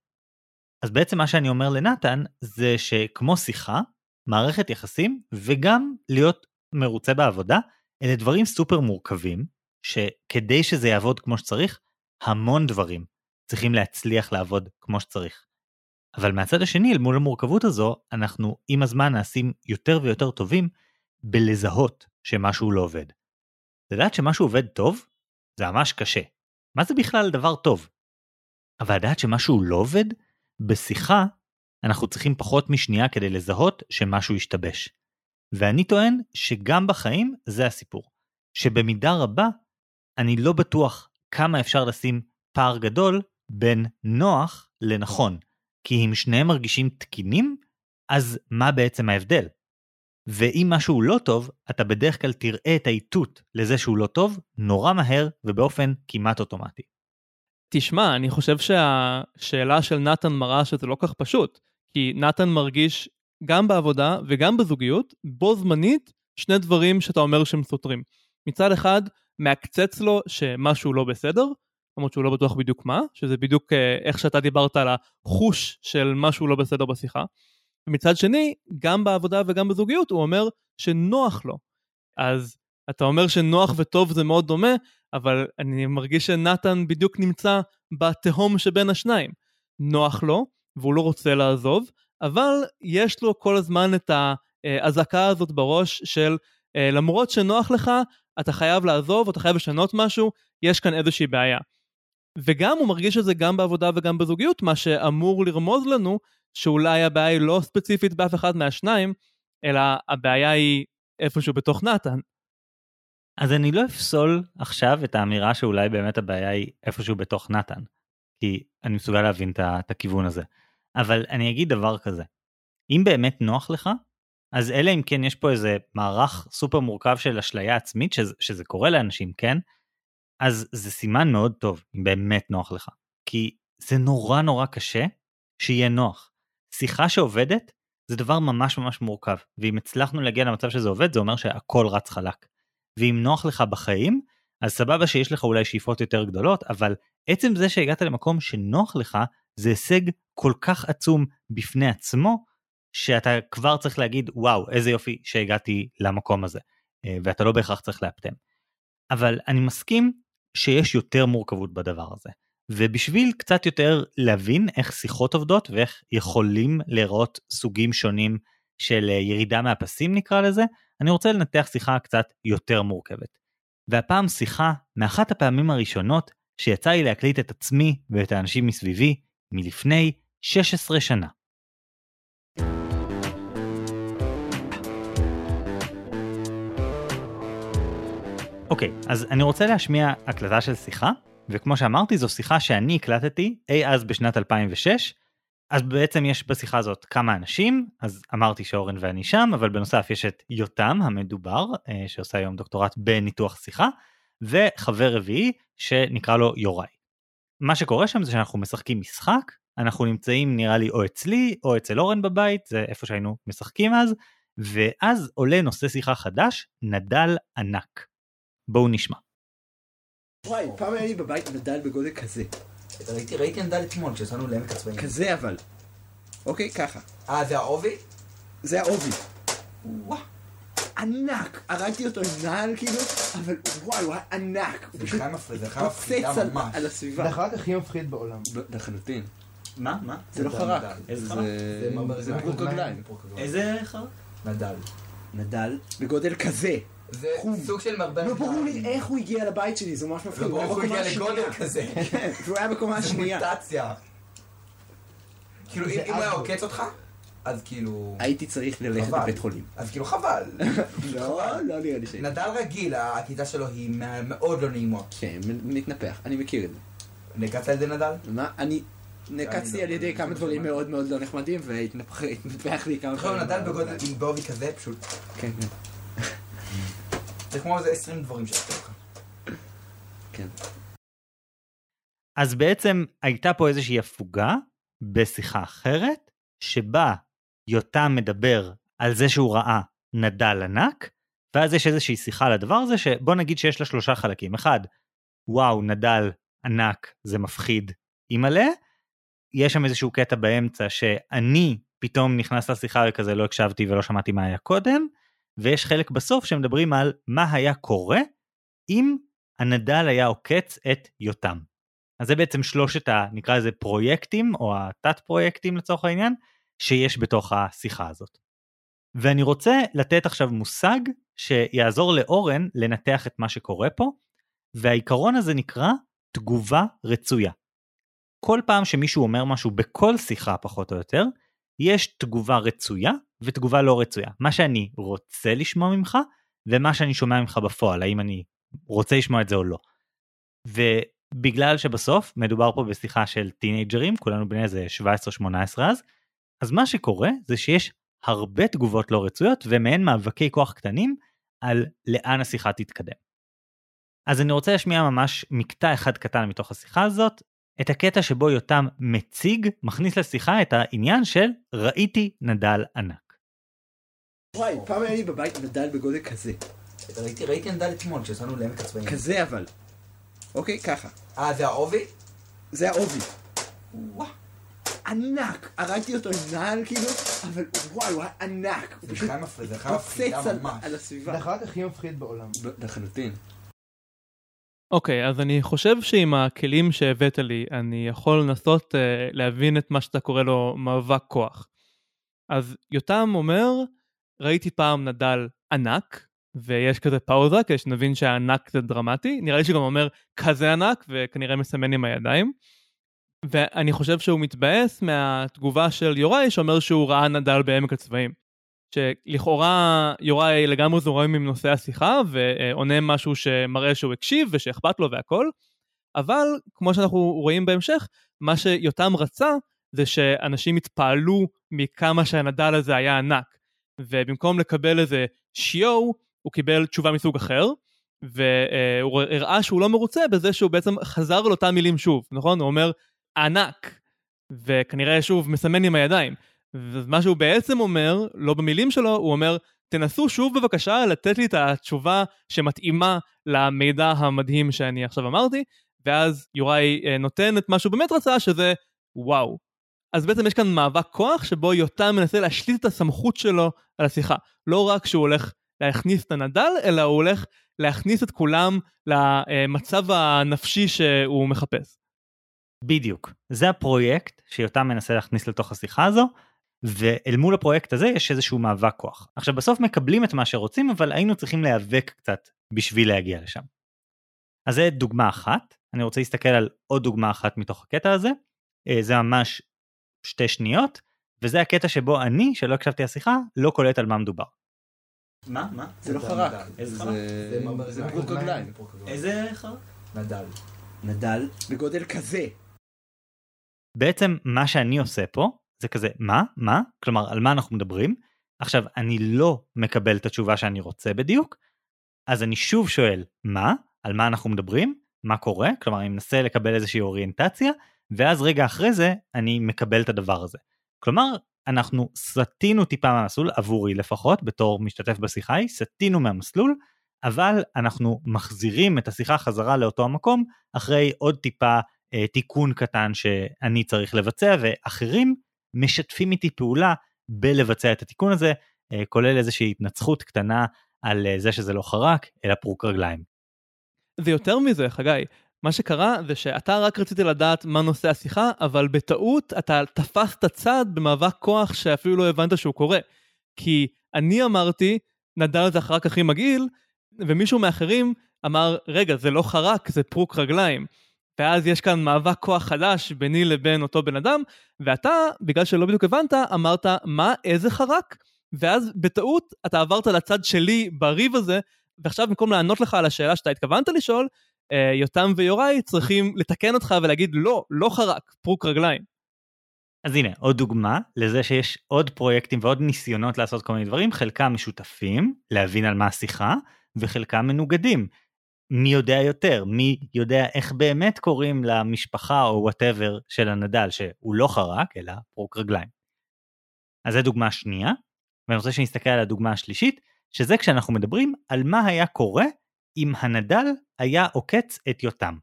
אז בעצם מה שאני אומר לנתן זה שכמו שיחה, מערכת יחסים וגם להיות מרוצה בעבודה, אלה דברים סופר מורכבים, שכדי שזה יעבוד כמו שצריך, המון דברים צריכים להצליח לעבוד כמו שצריך. אבל מהצד השני, אל מול המורכבות הזו, אנחנו עם הזמן נעשים יותר ויותר טובים בלזהות שמשהו לא עובד. לדעת שמשהו עובד טוב, זה ממש קשה. מה זה בכלל דבר טוב? אבל לדעת שמשהו לא עובד, בשיחה אנחנו צריכים פחות משנייה כדי לזהות שמשהו השתבש. ואני טוען שגם בחיים זה הסיפור. שבמידה רבה, אני לא בטוח כמה אפשר לשים פער גדול בין נוח לנכון. כי אם שניהם מרגישים תקינים, אז מה בעצם ההבדל? ואם משהו לא טוב, אתה בדרך כלל תראה את האיתות לזה שהוא לא טוב נורא מהר ובאופן כמעט אוטומטי. תשמע, אני חושב שהשאלה של נתן מראה שזה לא כך פשוט, כי נתן מרגיש גם בעבודה וגם בזוגיות, בו זמנית, שני דברים שאתה אומר שהם סותרים. מצד אחד, מעקצץ לו שמשהו לא בסדר, למרות שהוא לא בטוח בדיוק מה, שזה בדיוק אה, איך שאתה דיברת על החוש של משהו לא בסדר בשיחה. ומצד שני, גם בעבודה וגם בזוגיות הוא אומר שנוח לו. אז אתה אומר שנוח וטוב זה מאוד דומה, אבל אני מרגיש שנתן בדיוק נמצא בתהום שבין השניים. נוח לו, והוא לא רוצה לעזוב, אבל יש לו כל הזמן את האזעקה הזאת בראש של אה, למרות שנוח לך, אתה חייב לעזוב, אתה חייב לשנות משהו, יש כאן איזושהי בעיה. וגם הוא מרגיש את זה גם בעבודה וגם בזוגיות, מה שאמור לרמוז לנו שאולי הבעיה היא לא ספציפית באף אחד מהשניים, אלא הבעיה היא איפשהו בתוך נתן. אז אני לא אפסול עכשיו את האמירה שאולי באמת הבעיה היא איפשהו בתוך נתן, כי אני מסוגל להבין את הכיוון הזה. אבל אני אגיד דבר כזה, אם באמת נוח לך, אז אלא אם כן יש פה איזה מערך סופר מורכב של אשליה עצמית, שזה, שזה קורה לאנשים, כן? אז זה סימן מאוד טוב, אם באמת נוח לך. כי זה נורא נורא קשה שיהיה נוח. שיחה שעובדת זה דבר ממש ממש מורכב, ואם הצלחנו להגיע למצב שזה עובד, זה אומר שהכל רץ חלק. ואם נוח לך בחיים, אז סבבה שיש לך אולי שאיפות יותר גדולות, אבל עצם זה שהגעת למקום שנוח לך, זה הישג כל כך עצום בפני עצמו, שאתה כבר צריך להגיד, וואו, איזה יופי שהגעתי למקום הזה. אה, ואתה לא בהכרח צריך לאפטם. אבל אני מסכים שיש יותר מורכבות בדבר הזה. ובשביל קצת יותר להבין איך שיחות עובדות ואיך יכולים לראות סוגים שונים של אה, ירידה מהפסים נקרא לזה, אני רוצה לנתח שיחה קצת יותר מורכבת. והפעם שיחה מאחת הפעמים הראשונות שיצא לי להקליט את עצמי ואת האנשים מסביבי מלפני 16 שנה. אוקיי, אז אני רוצה להשמיע הקלטה של שיחה, וכמו שאמרתי זו שיחה שאני הקלטתי אי אז בשנת 2006, אז בעצם יש בשיחה הזאת כמה אנשים, אז אמרתי שאורן ואני שם, אבל בנוסף יש את יותם המדובר, אה, שעושה היום דוקטורט בניתוח שיחה, וחבר רביעי שנקרא לו יוראי. מה שקורה שם זה שאנחנו משחקים משחק, אנחנו נמצאים נראה לי או אצלי או אצל אורן בבית, זה איפה שהיינו משחקים אז, ואז עולה נושא שיחה חדש, נדל ענק. בואו נשמע. וואי, פעם היה לי בבית נדל בגודל כזה. ראיתי, ראיתי נדל אתמול כשיצאנו לעמק הצבעים. כזה אבל. אוקיי, ככה. אה, זה העובי? זה העובי. וואו. ענק! הרגתי אותו עם נעל כאילו, אבל וואי, הוא היה ענק. זה בכלל מפחיד, זה בכלל מפחידה ממש. על הסביבה. זה החרק הכי מפחיד בעולם. לחלוטין. מה? מה? זה לא נדל, חרק. נדל. איזה זה- חרק? זה זה רגליים. איזה חרק? נדל. נדל בגודל כזה. זה. סוג של מרבה... לא ברור לי איך הוא הגיע לבית שלי, זה ממש מפחיד. לא ברור איך הוא הגיע לגודל. כזה. כן, והוא היה בקומה זה השנייה. מוטציה. כאילו, זה אם הוא היה. עוקץ אותך, אז כאילו... הייתי צריך ללכת. לבית חולים. אז כאילו חבל. לא, לא נראה לי ש... נדל רגיל, העקיצה שלו היא מאוד לא נעימה. כן, מתנפח, אני מכיר את זה. נקצת על ידי נדל? מה, אני נעקצתי לא- על ידי זה כמה מה דברים. מאוד מאוד לא נחמדים, והתנפח לי כמה עכשיו פעמים. נדל בגודל, עם בעובי כזה, פשוט. כן, כן. זה כמו איזה 20 דברים שעשו לך. כן. אז בעצם הייתה פה איזושהי הפוגה בשיחה אחרת, שבה יותם מדבר על זה שהוא ראה נדל ענק, ואז יש איזושהי שיחה על הדבר הזה, שבוא נגיד שיש לה שלושה חלקים. אחד, וואו, נדל ענק, זה מפחיד, אימא'לה. יש שם איזשהו קטע באמצע שאני פתאום נכנס לשיחה וכזה לא הקשבתי ולא שמעתי מה היה קודם, ויש חלק בסוף שמדברים על מה היה קורה אם הנדל היה עוקץ את יותם. אז זה בעצם שלושת ה... נקרא לזה פרויקטים או התת פרויקטים לצורך העניין שיש בתוך השיחה הזאת. ואני רוצה לתת עכשיו מושג שיעזור לאורן לנתח את מה שקורה פה והעיקרון הזה נקרא תגובה רצויה. כל פעם שמישהו אומר משהו בכל שיחה פחות או יותר יש תגובה רצויה ותגובה לא רצויה. מה שאני רוצה לשמוע ממך ומה שאני שומע ממך בפועל האם אני רוצה לשמוע את זה או לא. ובגלל שבסוף מדובר פה בשיחה של טינג'רים כולנו בני איזה 17-18 אז אז מה שקורה זה שיש הרבה תגובות לא רצויות ומעין מאבקי כוח קטנים על לאן השיחה תתקדם. אז אני רוצה להשמיע ממש מקטע אחד קטן מתוך השיחה הזאת את הקטע שבו יותם מציג מכניס לשיחה את העניין של ראיתי נדל ענק. וואי, פעם היה לי בבית נדל בגודל כזה. ראיתי, ראיתי נדל אתמול כשיצאנו לעמק הצבעים. כזה אבל. אוקיי, ככה. אה, זה העובי? זה העובי. וואו. ענק! הרגתי אותו עם נעל כאילו, אבל וואי, הוא היה ענק. זה בכלל מפחיד, זה בכלל מפחידה ממש. על זה הסביבה. החרק הכי מפחיד בעולם. לחלוטין. אוקיי, אז אני חושב שעם הכלים שהבאת לי, אני יכול לנסות uh, להבין את מה שאתה קורא לו מאבק כוח. אז יותם אומר, ראיתי פעם נדל ענק, ויש כזה פאוזה כדי שנבין שהענק זה דרמטי. נראה לי שגם אומר כזה ענק, וכנראה מסמן עם הידיים. ואני חושב שהוא מתבאס מהתגובה של יוראי שאומר שהוא ראה נדל בעמק הצבעים. שלכאורה יוראי לגמרי זורם עם נושא השיחה ועונה משהו שמראה שהוא הקשיב ושאכפת לו והכל, אבל כמו שאנחנו רואים בהמשך, מה שיותם רצה זה שאנשים יתפעלו מכמה שהנדל הזה היה ענק. ובמקום לקבל איזה שיו, הוא קיבל תשובה מסוג אחר, והוא הראה שהוא לא מרוצה בזה שהוא בעצם חזר על אותם מילים שוב, נכון? הוא אומר ענק, וכנראה שוב מסמן עם הידיים. ומה שהוא בעצם אומר, לא במילים שלו, הוא אומר, תנסו שוב בבקשה לתת לי את התשובה שמתאימה למידע המדהים שאני עכשיו אמרתי, ואז יוראי אה, נותן את מה שהוא באמת רצה, שזה וואו. אז בעצם יש כאן מאבק כוח שבו יותם מנסה להשליט את הסמכות שלו על השיחה. לא רק שהוא הולך להכניס את הנדל, אלא הוא הולך להכניס את כולם למצב הנפשי שהוא מחפש. בדיוק. זה הפרויקט שיותם מנסה להכניס לתוך השיחה הזו, ואל מול הפרויקט הזה יש איזשהו מאבק כוח. עכשיו בסוף מקבלים את מה שרוצים, אבל היינו צריכים להיאבק קצת בשביל להגיע לשם. אז זה דוגמה אחת, אני רוצה להסתכל על עוד דוגמה אחת מתוך הקטע הזה, אה, זה ממש שתי שניות, וזה הקטע שבו אני, שלא הקשבתי לשיחה, לא קולט על מה מדובר. מה? מה? זה לא חרק. איזה זה- חרק? זה זה פרוק רגליים. איזה חרק? נדל. נדל בגודל כזה. בעצם מה שאני עושה פה זה כזה מה? מה? כלומר על מה אנחנו מדברים? עכשיו אני לא מקבל את התשובה שאני רוצה בדיוק אז אני שוב שואל מה? על מה אנחנו מדברים? מה קורה? כלומר אני מנסה לקבל איזושהי אוריינטציה ואז רגע אחרי זה אני מקבל את הדבר הזה. כלומר אנחנו סטינו טיפה מהמסלול עבורי לפחות בתור משתתף בשיחה היא סטינו מהמסלול אבל אנחנו מחזירים את השיחה חזרה לאותו המקום אחרי עוד טיפה תיקון קטן שאני צריך לבצע ואחרים משתפים איתי פעולה בלבצע את התיקון הזה אה, כולל איזושהי התנצחות קטנה על אה, זה שזה לא חרק אלא פרוק רגליים. זה יותר מזה, חגי. מה שקרה זה שאתה רק רצית לדעת מה נושא השיחה, אבל בטעות אתה תפסת צד במאבק כוח שאפילו לא הבנת שהוא קורה. כי אני אמרתי, נדל זה החרק הכי מגעיל, ומישהו מאחרים אמר, רגע, זה לא חרק, זה פרוק רגליים. ואז יש כאן מאבק כוח חדש ביני לבין אותו בן אדם, ואתה, בגלל שלא בדיוק הבנת, אמרת, מה, איזה חרק? ואז בטעות אתה עברת לצד שלי בריב הזה, ועכשיו במקום לענות לך על השאלה שאתה התכוונת לשאול, אה, יותם ויוראי צריכים לתקן אותך ולהגיד לא, לא חרק, פרוק רגליים. אז הנה עוד דוגמה לזה שיש עוד פרויקטים ועוד ניסיונות לעשות כל מיני דברים חלקם משותפים להבין על מה השיחה וחלקם מנוגדים. מי יודע יותר מי יודע איך באמת קוראים למשפחה או whatever של הנדל שהוא לא חרק אלא פרוק רגליים. אז זו דוגמה שנייה ואני רוצה שנסתכל על הדוגמה השלישית שזה כשאנחנו מדברים על מה היה קורה אם הנדל היה עוקץ את יותם.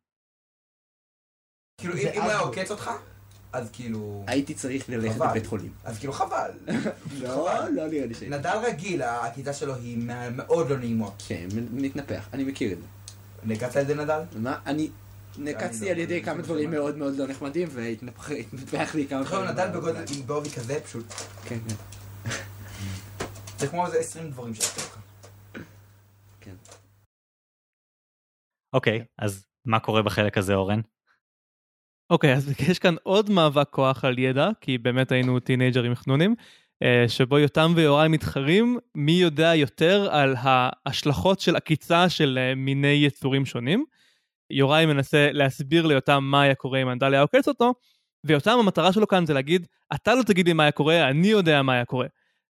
כאילו, אם הוא היה. עוקץ אותך, אז כאילו... הייתי צריך ללכת. לבית חולים. אז כאילו חבל. לא, לא נראה לי ש... נדל רגיל, העקיצה שלו היא מאוד לא נעימה. כן, מתנפח, אני מכיר את זה. נעקצת על ידי נדל? מה, אני נעקצתי לא, על ידי כמה לא דברים. מאוד מאוד לא נחמדים, והתנפח לי כמה עכשיו פעמים. נדל בגודל, עם בעובי כזה, פשוט. כן, כן. זה כמו איזה 20 דברים שעשו לך. אוקיי אז מה קורה בחלק הזה אורן? אוקיי, אז יש כאן עוד מאבק כוח על ידע, כי באמת היינו טינג'רים חנונים, שבו יותם ויוראי מתחרים מי יודע יותר על ההשלכות של עקיצה של אה, מיני יצורים שונים. יוראי מנסה להסביר ליותם מה היה קורה אם הנדל היה עוקץ אותו, ויותם המטרה שלו כאן זה להגיד, אתה לא תגיד לי מה היה קורה, אני יודע מה היה קורה.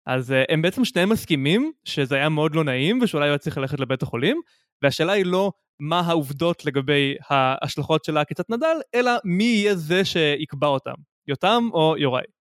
אז אה, הם בעצם שניהם מסכימים שזה היה מאוד לא נעים ושאולי הוא היה צריך ללכת לבית החולים, והשאלה היא לא מה העובדות לגבי ההשלכות של העקיצת נדל, אלא מי יהיה זה שיקבע אותם, יותם או יוראי.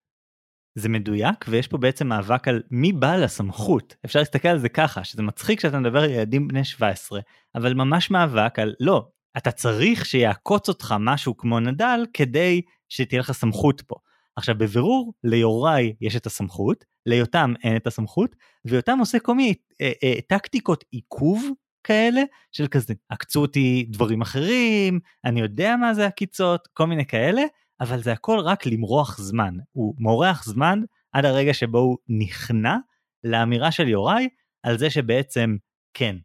זה מדויק ויש פה בעצם מאבק על מי בעל הסמכות אפשר להסתכל על זה ככה שזה מצחיק כשאתה מדבר על ילדים בני 17 אבל ממש מאבק על לא אתה צריך שיעקוץ אותך משהו כמו נדל כדי שתהיה לך סמכות פה. עכשיו בבירור ליוראי יש את הסמכות ליותם אין את הסמכות ויותם עושה כל מיני אה, אה, טקטיקות עיכוב כאלה של כזה עקצו אותי דברים אחרים אני יודע מה זה עקיצות כל מיני כאלה אבל זה הכל רק למרוח זמן. הוא מורח זמן עד הרגע שבו הוא נכנע לאמירה של יוראי על זה שבעצם כן,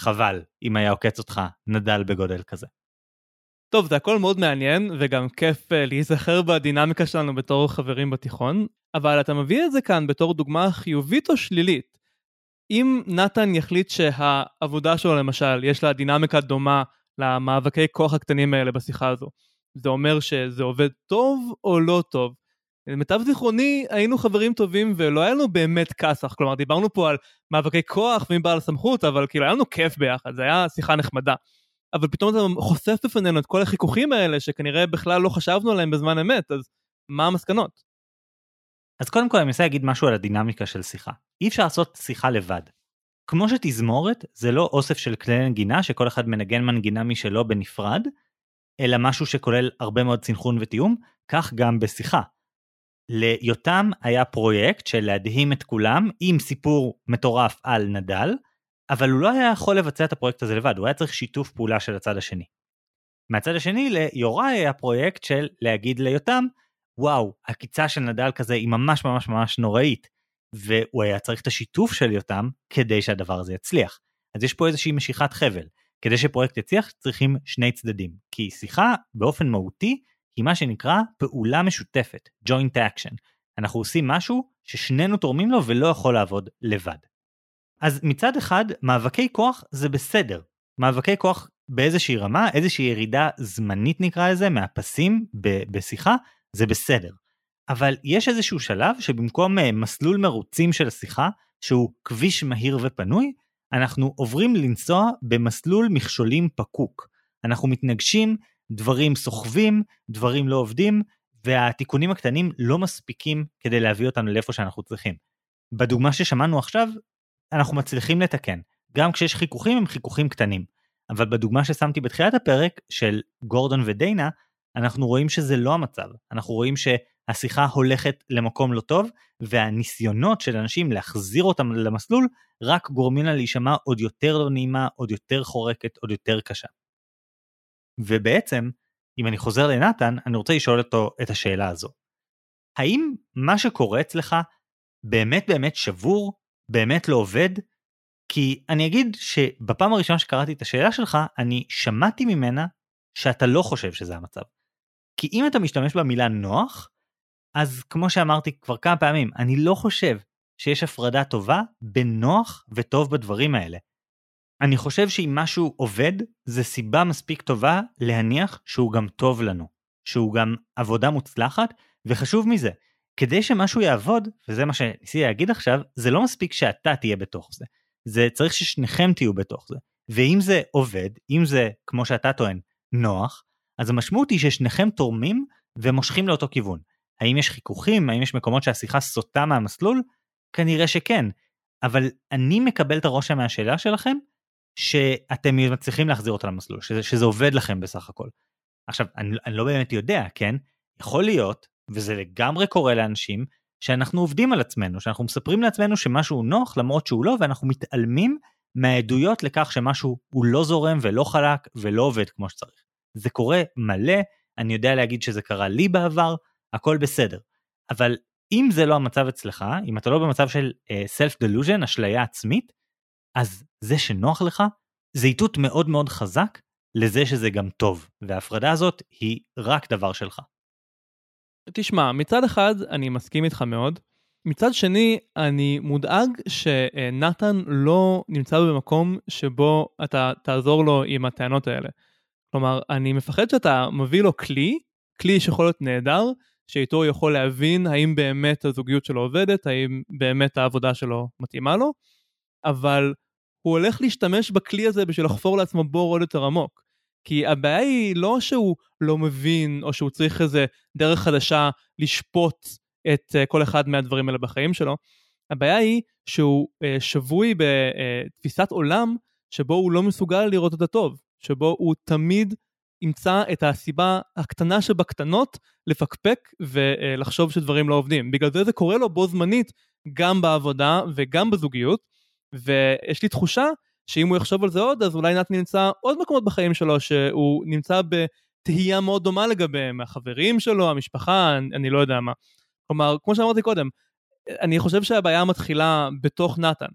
חבל אם היה עוקץ אותך נדל בגודל כזה. טוב, זה הכל מאוד מעניין, וגם כיף uh, להיזכר בדינמיקה שלנו בתור חברים בתיכון, אבל אתה מביא את זה כאן בתור דוגמה חיובית או שלילית. אם נתן יחליט שהעבודה שלו למשל, יש לה דינמיקה דומה למאבקי כוח הקטנים האלה בשיחה הזו, זה אומר שזה עובד טוב או לא טוב? למיטב זיכרוני היינו חברים טובים ולא היה לנו באמת כסח, כלומר דיברנו פה על מאבקי כוח ומי בעל סמכות, אבל כאילו היה לנו כיף ביחד, זה היה שיחה נחמדה. אבל פתאום אתה חושף בפנינו את כל החיכוכים האלה שכנראה בכלל לא חשבנו עליהם בזמן אמת, אז מה המסקנות? אז קודם כל אני מנסה להגיד משהו על הדינמיקה של שיחה. אי אפשר לעשות שיחה לבד. כמו שתזמורת זה לא אוסף של כלי נגינה שכל אחד מנגן מנגינה משלו בנפרד, אלא משהו שכולל הרבה מאוד סנכרון ותיאום, כך גם בשיחה. ליותם היה פרויקט של להדהים את כולם עם סיפור מטורף על נדל, אבל הוא לא היה יכול לבצע את הפרויקט הזה לבד, הוא היה צריך שיתוף פעולה של הצד השני. מהצד השני ליוראי היה פרויקט של להגיד ליותם, וואו, עקיצה של נדל כזה היא ממש ממש ממש נוראית, והוא היה צריך את השיתוף של יותם כדי שהדבר הזה יצליח. אז יש פה איזושהי משיכת חבל. כדי שפרויקט יצליח צריכים שני צדדים, כי שיחה באופן מהותי היא מה שנקרא פעולה משותפת, joint action. אנחנו עושים משהו ששנינו תורמים לו ולא יכול לעבוד לבד. אז מצד אחד, מאבקי כוח זה בסדר. מאבקי כוח באיזושהי רמה, איזושהי ירידה זמנית נקרא לזה, מהפסים ב- בשיחה, זה בסדר. אבל יש איזשהו שלב שבמקום אה, מסלול מרוצים של השיחה, שהוא כביש מהיר ופנוי, אנחנו עוברים לנסוע במסלול מכשולים פקוק. אנחנו מתנגשים, דברים סוחבים, דברים לא עובדים, והתיקונים הקטנים לא מספיקים כדי להביא אותנו לאיפה שאנחנו צריכים. בדוגמה ששמענו עכשיו, אנחנו מצליחים לתקן. גם כשיש חיכוכים הם חיכוכים קטנים. אבל בדוגמה ששמתי בתחילת הפרק של גורדון ודיינה, אנחנו רואים שזה לא המצב. אנחנו רואים שהשיחה הולכת למקום לא טוב, והניסיונות של אנשים להחזיר אותם למסלול רק גורמים לה להישמע עוד יותר לא נעימה, עוד יותר חורקת, עוד יותר קשה. ובעצם, אם אני חוזר לנתן, אני רוצה לשאול אותו את השאלה הזו. האם מה שקורה אצלך באמת באמת שבור? באמת לא עובד? כי אני אגיד שבפעם הראשונה שקראתי את השאלה שלך, אני שמעתי ממנה שאתה לא חושב שזה המצב. כי אם אתה משתמש במילה נוח, אז כמו שאמרתי כבר כמה פעמים, אני לא חושב שיש הפרדה טובה בין נוח וטוב בדברים האלה. אני חושב שאם משהו עובד, זה סיבה מספיק טובה להניח שהוא גם טוב לנו, שהוא גם עבודה מוצלחת, וחשוב מזה, כדי שמשהו יעבוד, וזה מה שניסיתי להגיד עכשיו, זה לא מספיק שאתה תהיה בתוך זה. זה צריך ששניכם תהיו בתוך זה. ואם זה עובד, אם זה, כמו שאתה טוען, נוח, אז המשמעות היא ששניכם תורמים ומושכים לאותו כיוון. האם יש חיכוכים? האם יש מקומות שהשיחה סוטה מהמסלול? כנראה שכן. אבל אני מקבל את הרושם מהשאלה שלכם, שאתם מצליחים להחזיר אותה למסלול, שזה, שזה עובד לכם בסך הכל. עכשיו, אני, אני לא באמת יודע, כן? יכול להיות, וזה לגמרי קורה לאנשים, שאנחנו עובדים על עצמנו, שאנחנו מספרים לעצמנו שמשהו נוח למרות שהוא לא, ואנחנו מתעלמים מהעדויות לכך שמשהו הוא לא זורם ולא חלק ולא עובד כמו שצריך. זה קורה מלא, אני יודע להגיד שזה קרה לי בעבר, הכל בסדר. אבל אם זה לא המצב אצלך, אם אתה לא במצב של uh, self-delusion, אשליה עצמית, אז זה שנוח לך, זה איתות מאוד מאוד חזק לזה שזה גם טוב, וההפרדה הזאת היא רק דבר שלך. תשמע, מצד אחד אני מסכים איתך מאוד, מצד שני אני מודאג שנתן לא נמצא במקום שבו אתה תעזור לו עם הטענות האלה. כלומר, אני מפחד שאתה מביא לו כלי, כלי שיכול להיות נהדר, שאיתו הוא יכול להבין האם באמת הזוגיות שלו עובדת, האם באמת העבודה שלו מתאימה לו, אבל הוא הולך להשתמש בכלי הזה בשביל לחפור לעצמו בור עוד יותר עמוק. כי הבעיה היא לא שהוא לא מבין, או שהוא צריך איזה דרך חדשה לשפוט את uh, כל אחד מהדברים האלה בחיים שלו, הבעיה היא שהוא uh, שבוי בתפיסת עולם שבו הוא לא מסוגל לראות את הטוב, שבו הוא תמיד ימצא את הסיבה הקטנה שבקטנות לפקפק ולחשוב שדברים לא עובדים. בגלל זה זה קורה לו בו זמנית גם בעבודה וגם בזוגיות, ויש לי תחושה שאם הוא יחשוב על זה עוד, אז אולי נתן נמצא עוד מקומות בחיים שלו שהוא נמצא בתהייה מאוד דומה לגביהם, החברים שלו, המשפחה, אני, אני לא יודע מה. כלומר, כמו שאמרתי קודם, אני חושב שהבעיה מתחילה בתוך נתן.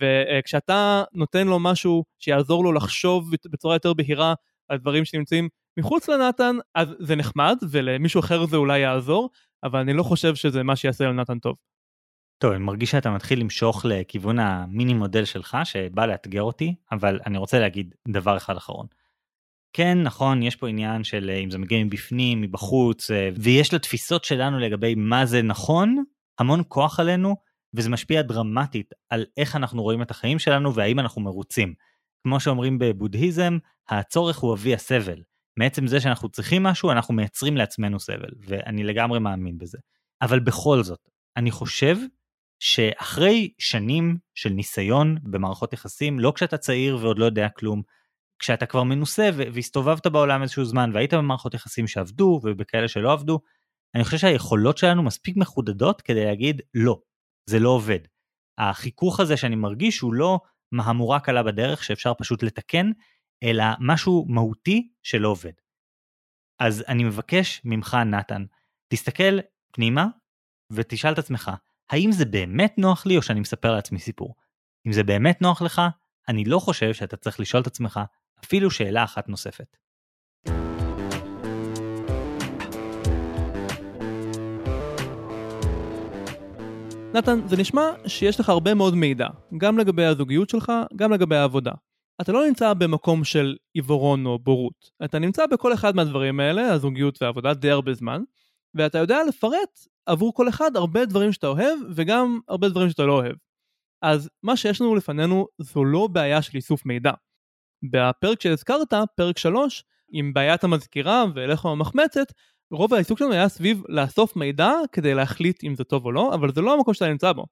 וכשאתה נותן לו משהו שיעזור לו לחשוב בצורה יותר בהירה על דברים שנמצאים מחוץ לנתן, אז זה נחמד, ולמישהו אחר זה אולי יעזור, אבל אני לא חושב שזה מה שיעשה לנתן טוב. טוב, אני מרגיש שאתה מתחיל למשוך לכיוון המיני מודל שלך שבא לאתגר אותי, אבל אני רוצה להגיד דבר אחד אחרון. כן, נכון, יש פה עניין של אם זה מגיע מבפנים, מבחוץ, ויש לתפיסות שלנו לגבי מה זה נכון, המון כוח עלינו, וזה משפיע דרמטית על איך אנחנו רואים את החיים שלנו והאם אנחנו מרוצים. כמו שאומרים בבודהיזם, הצורך הוא אבי הסבל. מעצם זה שאנחנו צריכים משהו, אנחנו מייצרים לעצמנו סבל, ואני לגמרי מאמין בזה. אבל בכל זאת, אני חושב שאחרי שנים של ניסיון במערכות יחסים, לא כשאתה צעיר ועוד לא יודע כלום, כשאתה כבר מנוסה והסתובבת בעולם איזשהו זמן והיית במערכות יחסים שעבדו ובכאלה שלא עבדו, אני חושב שהיכולות שלנו מספיק מחודדות כדי להגיד לא, זה לא עובד. החיכוך הזה שאני מרגיש הוא לא מהמורה קלה בדרך שאפשר פשוט לתקן, אלא משהו מהותי שלא עובד. אז אני מבקש ממך נתן, תסתכל פנימה ותשאל את עצמך, האם זה באמת נוח לי או שאני מספר לעצמי סיפור? אם זה באמת נוח לך, אני לא חושב שאתה צריך לשאול את עצמך אפילו שאלה אחת נוספת. נתן, זה נשמע שיש לך הרבה מאוד מידע, גם לגבי הזוגיות שלך, גם לגבי העבודה. אתה לא נמצא במקום של עיוורון או בורות. אתה נמצא בכל אחד מהדברים האלה, הזוגיות והעבודה, די הרבה זמן, ואתה יודע לפרט עבור כל אחד הרבה דברים שאתה אוהב, וגם הרבה דברים שאתה לא אוהב. אז מה שיש לנו לפנינו זו לא בעיה של איסוף מידע. בפרק שהזכרת, פרק 3, עם בעיית המזכירה ולחם המחמצת, רוב העיסוק שלנו היה סביב לאסוף מידע כדי להחליט אם זה טוב או לא, אבל זה לא המקום שאתה נמצא בו.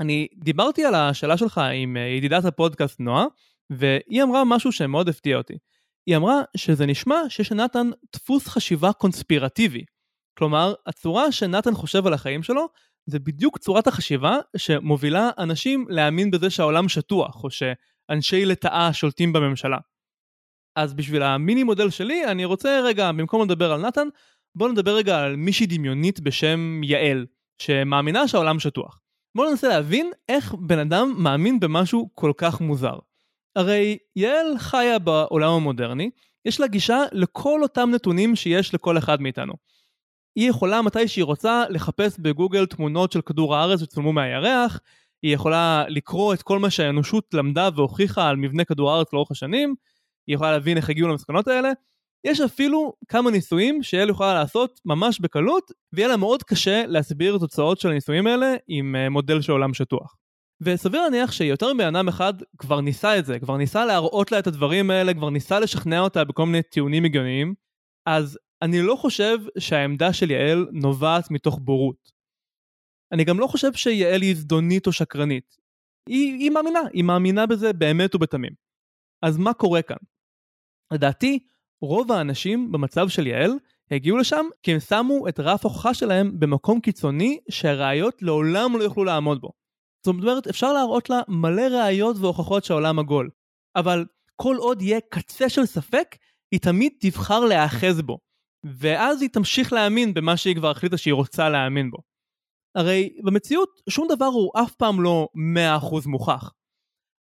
אני דיברתי על השאלה שלך עם אה, ידידת הפודקאסט נועה, והיא אמרה משהו שמאוד הפתיע אותי. היא אמרה שזה נשמע שיש לנתן דפוס חשיבה קונספירטיבי. כלומר, הצורה שנתן חושב על החיים שלו, זה בדיוק צורת החשיבה שמובילה אנשים להאמין בזה שהעולם שטוח, או שאנשי לטאה שולטים בממשלה. אז בשביל המיני מודל שלי, אני רוצה רגע, במקום לדבר על נתן, בואו נדבר רגע על מישהי דמיונית בשם יעל, שמאמינה שהעולם שטוח. בואו ננסה להבין איך בן אדם מאמין במשהו כל כך מוזר. הרי יעל חיה בעולם המודרני, יש לה גישה לכל אותם נתונים שיש לכל אחד מאיתנו. היא יכולה מתי שהיא רוצה לחפש בגוגל תמונות של כדור הארץ שצולמו מהירח, היא יכולה לקרוא את כל מה שהאנושות למדה והוכיחה על מבנה כדור הארץ לאורך השנים, היא יכולה להבין איך הגיעו למסקנות האלה. יש אפילו כמה ניסויים שיעל יכולה לעשות ממש בקלות, ויהיה לה מאוד קשה להסביר את התוצאות של הניסויים האלה עם אה, מודל של עולם שטוח. וסביר להניח שיותר מבן אדם אחד כבר ניסה את זה, כבר ניסה להראות לה את הדברים האלה, כבר ניסה לשכנע אותה בכל מיני טיעונים הגיוניים, אז אני לא חושב שהעמדה של יעל נובעת מתוך בורות. אני גם לא חושב שיעל היא זדונית או שקרנית. היא, היא מאמינה, היא מאמינה בזה באמת ובתמים. אז מה קורה כאן? לדעתי, רוב האנשים במצב של יעל הגיעו לשם כי הם שמו את רף ההוכחה שלהם במקום קיצוני שהראיות לעולם לא יוכלו לעמוד בו. זאת אומרת, אפשר להראות לה מלא ראיות והוכחות שהעולם עגול, אבל כל עוד יהיה קצה של ספק, היא תמיד תבחר להיאחז בו, ואז היא תמשיך להאמין במה שהיא כבר החליטה שהיא רוצה להאמין בו. הרי במציאות שום דבר הוא אף פעם לא 100% מוכח.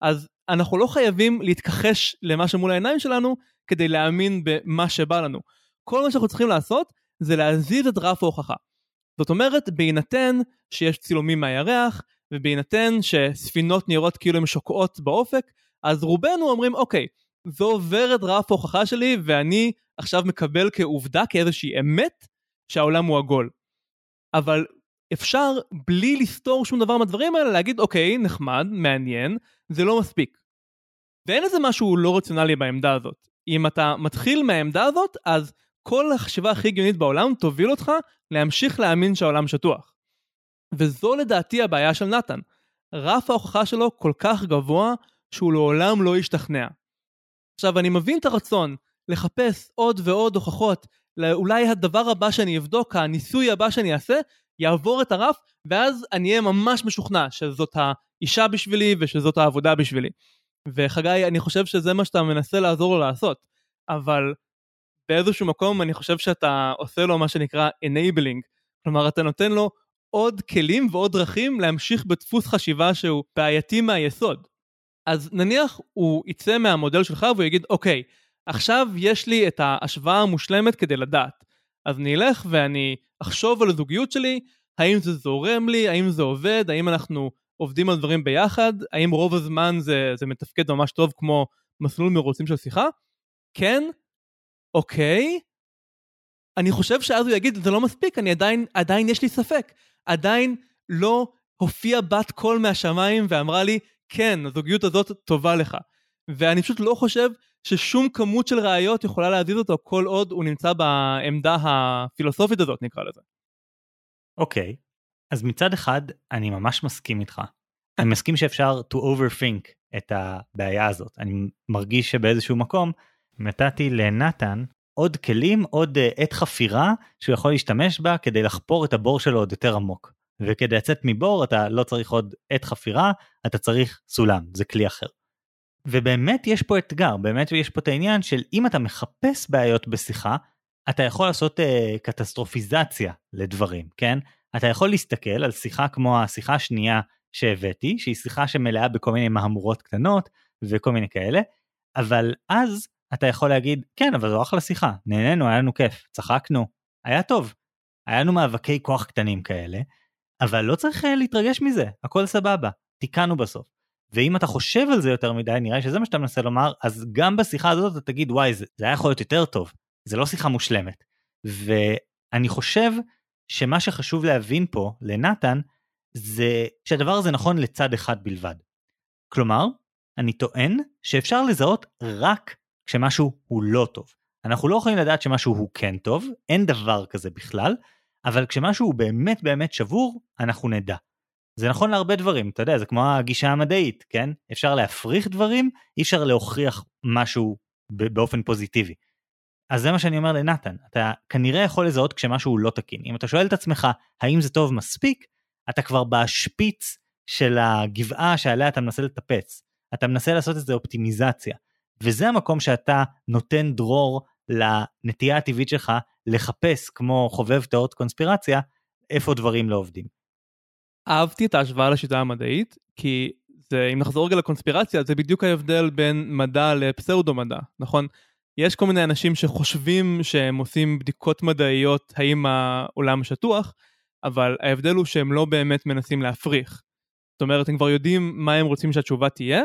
אז אנחנו לא חייבים להתכחש למה שמול העיניים שלנו כדי להאמין במה שבא לנו. כל מה שאנחנו צריכים לעשות זה להזיז את רף ההוכחה. זאת אומרת, בהינתן שיש צילומים מהירח, ובהינתן שספינות נראות כאילו הן שוקעות באופק, אז רובנו אומרים, אוקיי, זה עובר את רף ההוכחה שלי, ואני עכשיו מקבל כעובדה, כאיזושהי אמת, שהעולם הוא עגול. אבל אפשר, בלי לסתור שום דבר מהדברים האלה, להגיד, אוקיי, נחמד, מעניין, זה לא מספיק. ואין איזה משהו לא רציונלי בעמדה הזאת. אם אתה מתחיל מהעמדה הזאת, אז כל החשיבה הכי הגיונית בעולם תוביל אותך להמשיך להאמין שהעולם שטוח. וזו לדעתי הבעיה של נתן. רף ההוכחה שלו כל כך גבוה שהוא לעולם לא ישתכנע. עכשיו, אני מבין את הרצון לחפש עוד ועוד הוכחות לאולי הדבר הבא שאני אבדוק, הניסוי הבא שאני אעשה, יעבור את הרף, ואז אני אהיה ממש משוכנע שזאת האישה בשבילי ושזאת העבודה בשבילי. וחגי, אני חושב שזה מה שאתה מנסה לעזור לו לעשות, אבל באיזשהו מקום אני חושב שאתה עושה לו מה שנקרא enabling, כלומר אתה נותן לו עוד כלים ועוד דרכים להמשיך בדפוס חשיבה שהוא בעייתי מהיסוד. אז נניח הוא יצא מהמודל שלך והוא יגיד, אוקיי, עכשיו יש לי את ההשוואה המושלמת כדי לדעת. אז אני אלך ואני אחשוב על הזוגיות שלי, האם זה זורם לי, האם זה עובד, האם אנחנו עובדים על דברים ביחד, האם רוב הזמן זה, זה מתפקד ממש טוב כמו מסלול מרוצים של שיחה? כן, אוקיי. אני חושב שאז הוא יגיד, זה לא מספיק, אני עדיין, עדיין יש לי ספק. עדיין לא הופיעה בת קול מהשמיים ואמרה לי, כן, הזוגיות הזאת טובה לך. ואני פשוט לא חושב ששום כמות של ראיות יכולה להזיז אותו כל עוד הוא נמצא בעמדה הפילוסופית הזאת, נקרא לזה. אוקיי, okay. אז מצד אחד אני ממש מסכים איתך. אני מסכים שאפשר to overthink את הבעיה הזאת. אני מרגיש שבאיזשהו מקום נתתי לנתן עוד כלים, עוד uh, עת חפירה שהוא יכול להשתמש בה כדי לחפור את הבור שלו עוד יותר עמוק. וכדי לצאת מבור אתה לא צריך עוד עת חפירה, אתה צריך סולם, זה כלי אחר. ובאמת יש פה אתגר, באמת יש פה את העניין של אם אתה מחפש בעיות בשיחה, אתה יכול לעשות uh, קטסטרופיזציה לדברים, כן? אתה יכול להסתכל על שיחה כמו השיחה השנייה שהבאתי, שהיא שיחה שמלאה בכל מיני מהמורות קטנות וכל מיני כאלה, אבל אז אתה יכול להגיד, כן, אבל זו אחלה שיחה, נהנינו, היה לנו כיף, צחקנו, היה טוב. היה לנו מאבקי כוח קטנים כאלה, אבל לא צריך אה, להתרגש מזה, הכל סבבה, תיקנו בסוף. ואם אתה חושב על זה יותר מדי, נראה שזה מה שאתה מנסה לומר, אז גם בשיחה הזאת אתה תגיד, וואי, זה, זה היה יכול להיות יותר טוב, זה לא שיחה מושלמת. ואני חושב שמה שחשוב להבין פה, לנתן, זה שהדבר הזה נכון לצד אחד בלבד. כלומר, אני טוען שאפשר לזהות רק כשמשהו הוא לא טוב. אנחנו לא יכולים לדעת שמשהו הוא כן טוב, אין דבר כזה בכלל, אבל כשמשהו הוא באמת באמת שבור, אנחנו נדע. זה נכון להרבה דברים, אתה יודע, זה כמו הגישה המדעית, כן? אפשר להפריך דברים, אי אפשר להוכיח משהו באופן פוזיטיבי. אז זה מה שאני אומר לנתן, אתה כנראה יכול לזהות כשמשהו לא תקין. אם אתה שואל את עצמך האם זה טוב מספיק, אתה כבר בשפיץ של הגבעה שעליה אתה מנסה לטפץ. אתה מנסה לעשות איזה אופטימיזציה. וזה המקום שאתה נותן דרור לנטייה הטבעית שלך לחפש כמו חובב תיאוריות קונספירציה איפה דברים לא עובדים. אהבתי את ההשוואה לשיטה המדעית כי זה אם נחזור רגע לקונספירציה זה בדיוק ההבדל בין מדע לפסאודו מדע נכון יש כל מיני אנשים שחושבים שהם עושים בדיקות מדעיות האם העולם שטוח אבל ההבדל הוא שהם לא באמת מנסים להפריך. זאת אומרת הם כבר יודעים מה הם רוצים שהתשובה תהיה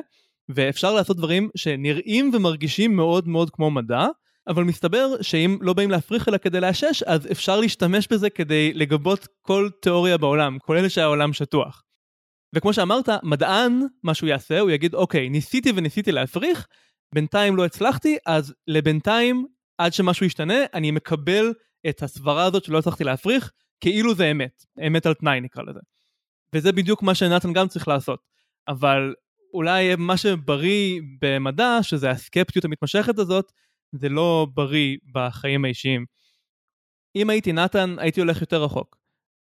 ואפשר לעשות דברים שנראים ומרגישים מאוד מאוד כמו מדע אבל מסתבר שאם לא באים להפריך אלא כדי לאשש, אז אפשר להשתמש בזה כדי לגבות כל תיאוריה בעולם, כולל שהעולם שטוח. וכמו שאמרת, מדען, מה שהוא יעשה, הוא יגיד, אוקיי, ניסיתי וניסיתי להפריך, בינתיים לא הצלחתי, אז לבינתיים, עד שמשהו ישתנה, אני מקבל את הסברה הזאת שלא הצלחתי להפריך, כאילו זה אמת, אמת על תנאי נקרא לזה. וזה בדיוק מה שנתן גם צריך לעשות. אבל אולי מה שבריא במדע, שזה הסקפטיות המתמשכת הזאת, זה לא בריא בחיים האישיים. אם הייתי נתן, הייתי הולך יותר רחוק.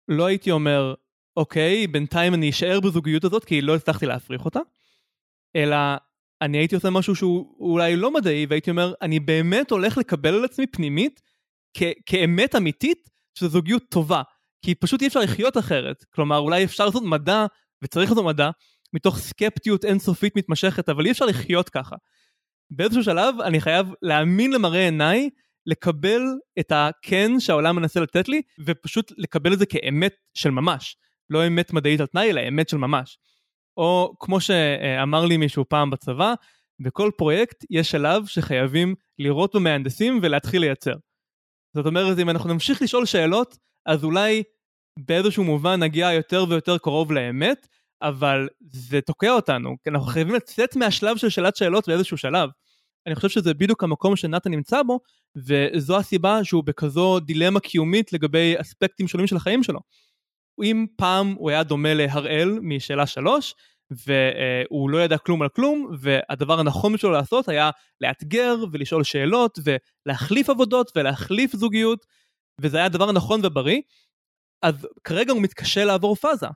לא הייתי אומר, אוקיי, בינתיים אני אשאר בזוגיות הזאת כי לא הצלחתי להפריך אותה, אלא אני הייתי עושה משהו שהוא אולי לא מדעי, והייתי אומר, אני באמת הולך לקבל על עצמי פנימית כאמת אמיתית שזו זוגיות טובה, כי פשוט אי אפשר לחיות אחרת. כלומר, אולי אפשר לעשות מדע, וצריך לעשות מדע, מתוך סקפטיות אינסופית מתמשכת, אבל אי אפשר לחיות ככה. באיזשהו שלב אני חייב להאמין למראה עיניי, לקבל את הכן שהעולם מנסה לתת לי, ופשוט לקבל את זה כאמת של ממש. לא אמת מדעית על תנאי, אלא אמת של ממש. או כמו שאמר לי מישהו פעם בצבא, בכל פרויקט יש שלב שחייבים לראות במהנדסים ולהתחיל לייצר. זאת אומרת, אם אנחנו נמשיך לשאול שאלות, אז אולי באיזשהו מובן נגיע יותר ויותר קרוב לאמת, אבל זה תוקע אותנו, כי אנחנו חייבים לצאת מהשלב של שאלת שאלות באיזשהו שלב. אני חושב שזה בדיוק המקום שנתן נמצא בו, וזו הסיבה שהוא בכזו דילמה קיומית לגבי אספקטים שונים של החיים שלו. אם פעם הוא היה דומה להראל משאלה שלוש, והוא לא ידע כלום על כלום, והדבר הנכון שלו לעשות היה לאתגר ולשאול שאלות ולהחליף עבודות ולהחליף זוגיות, וזה היה הדבר הנכון ובריא, אז כרגע הוא מתקשה לעבור פאזה.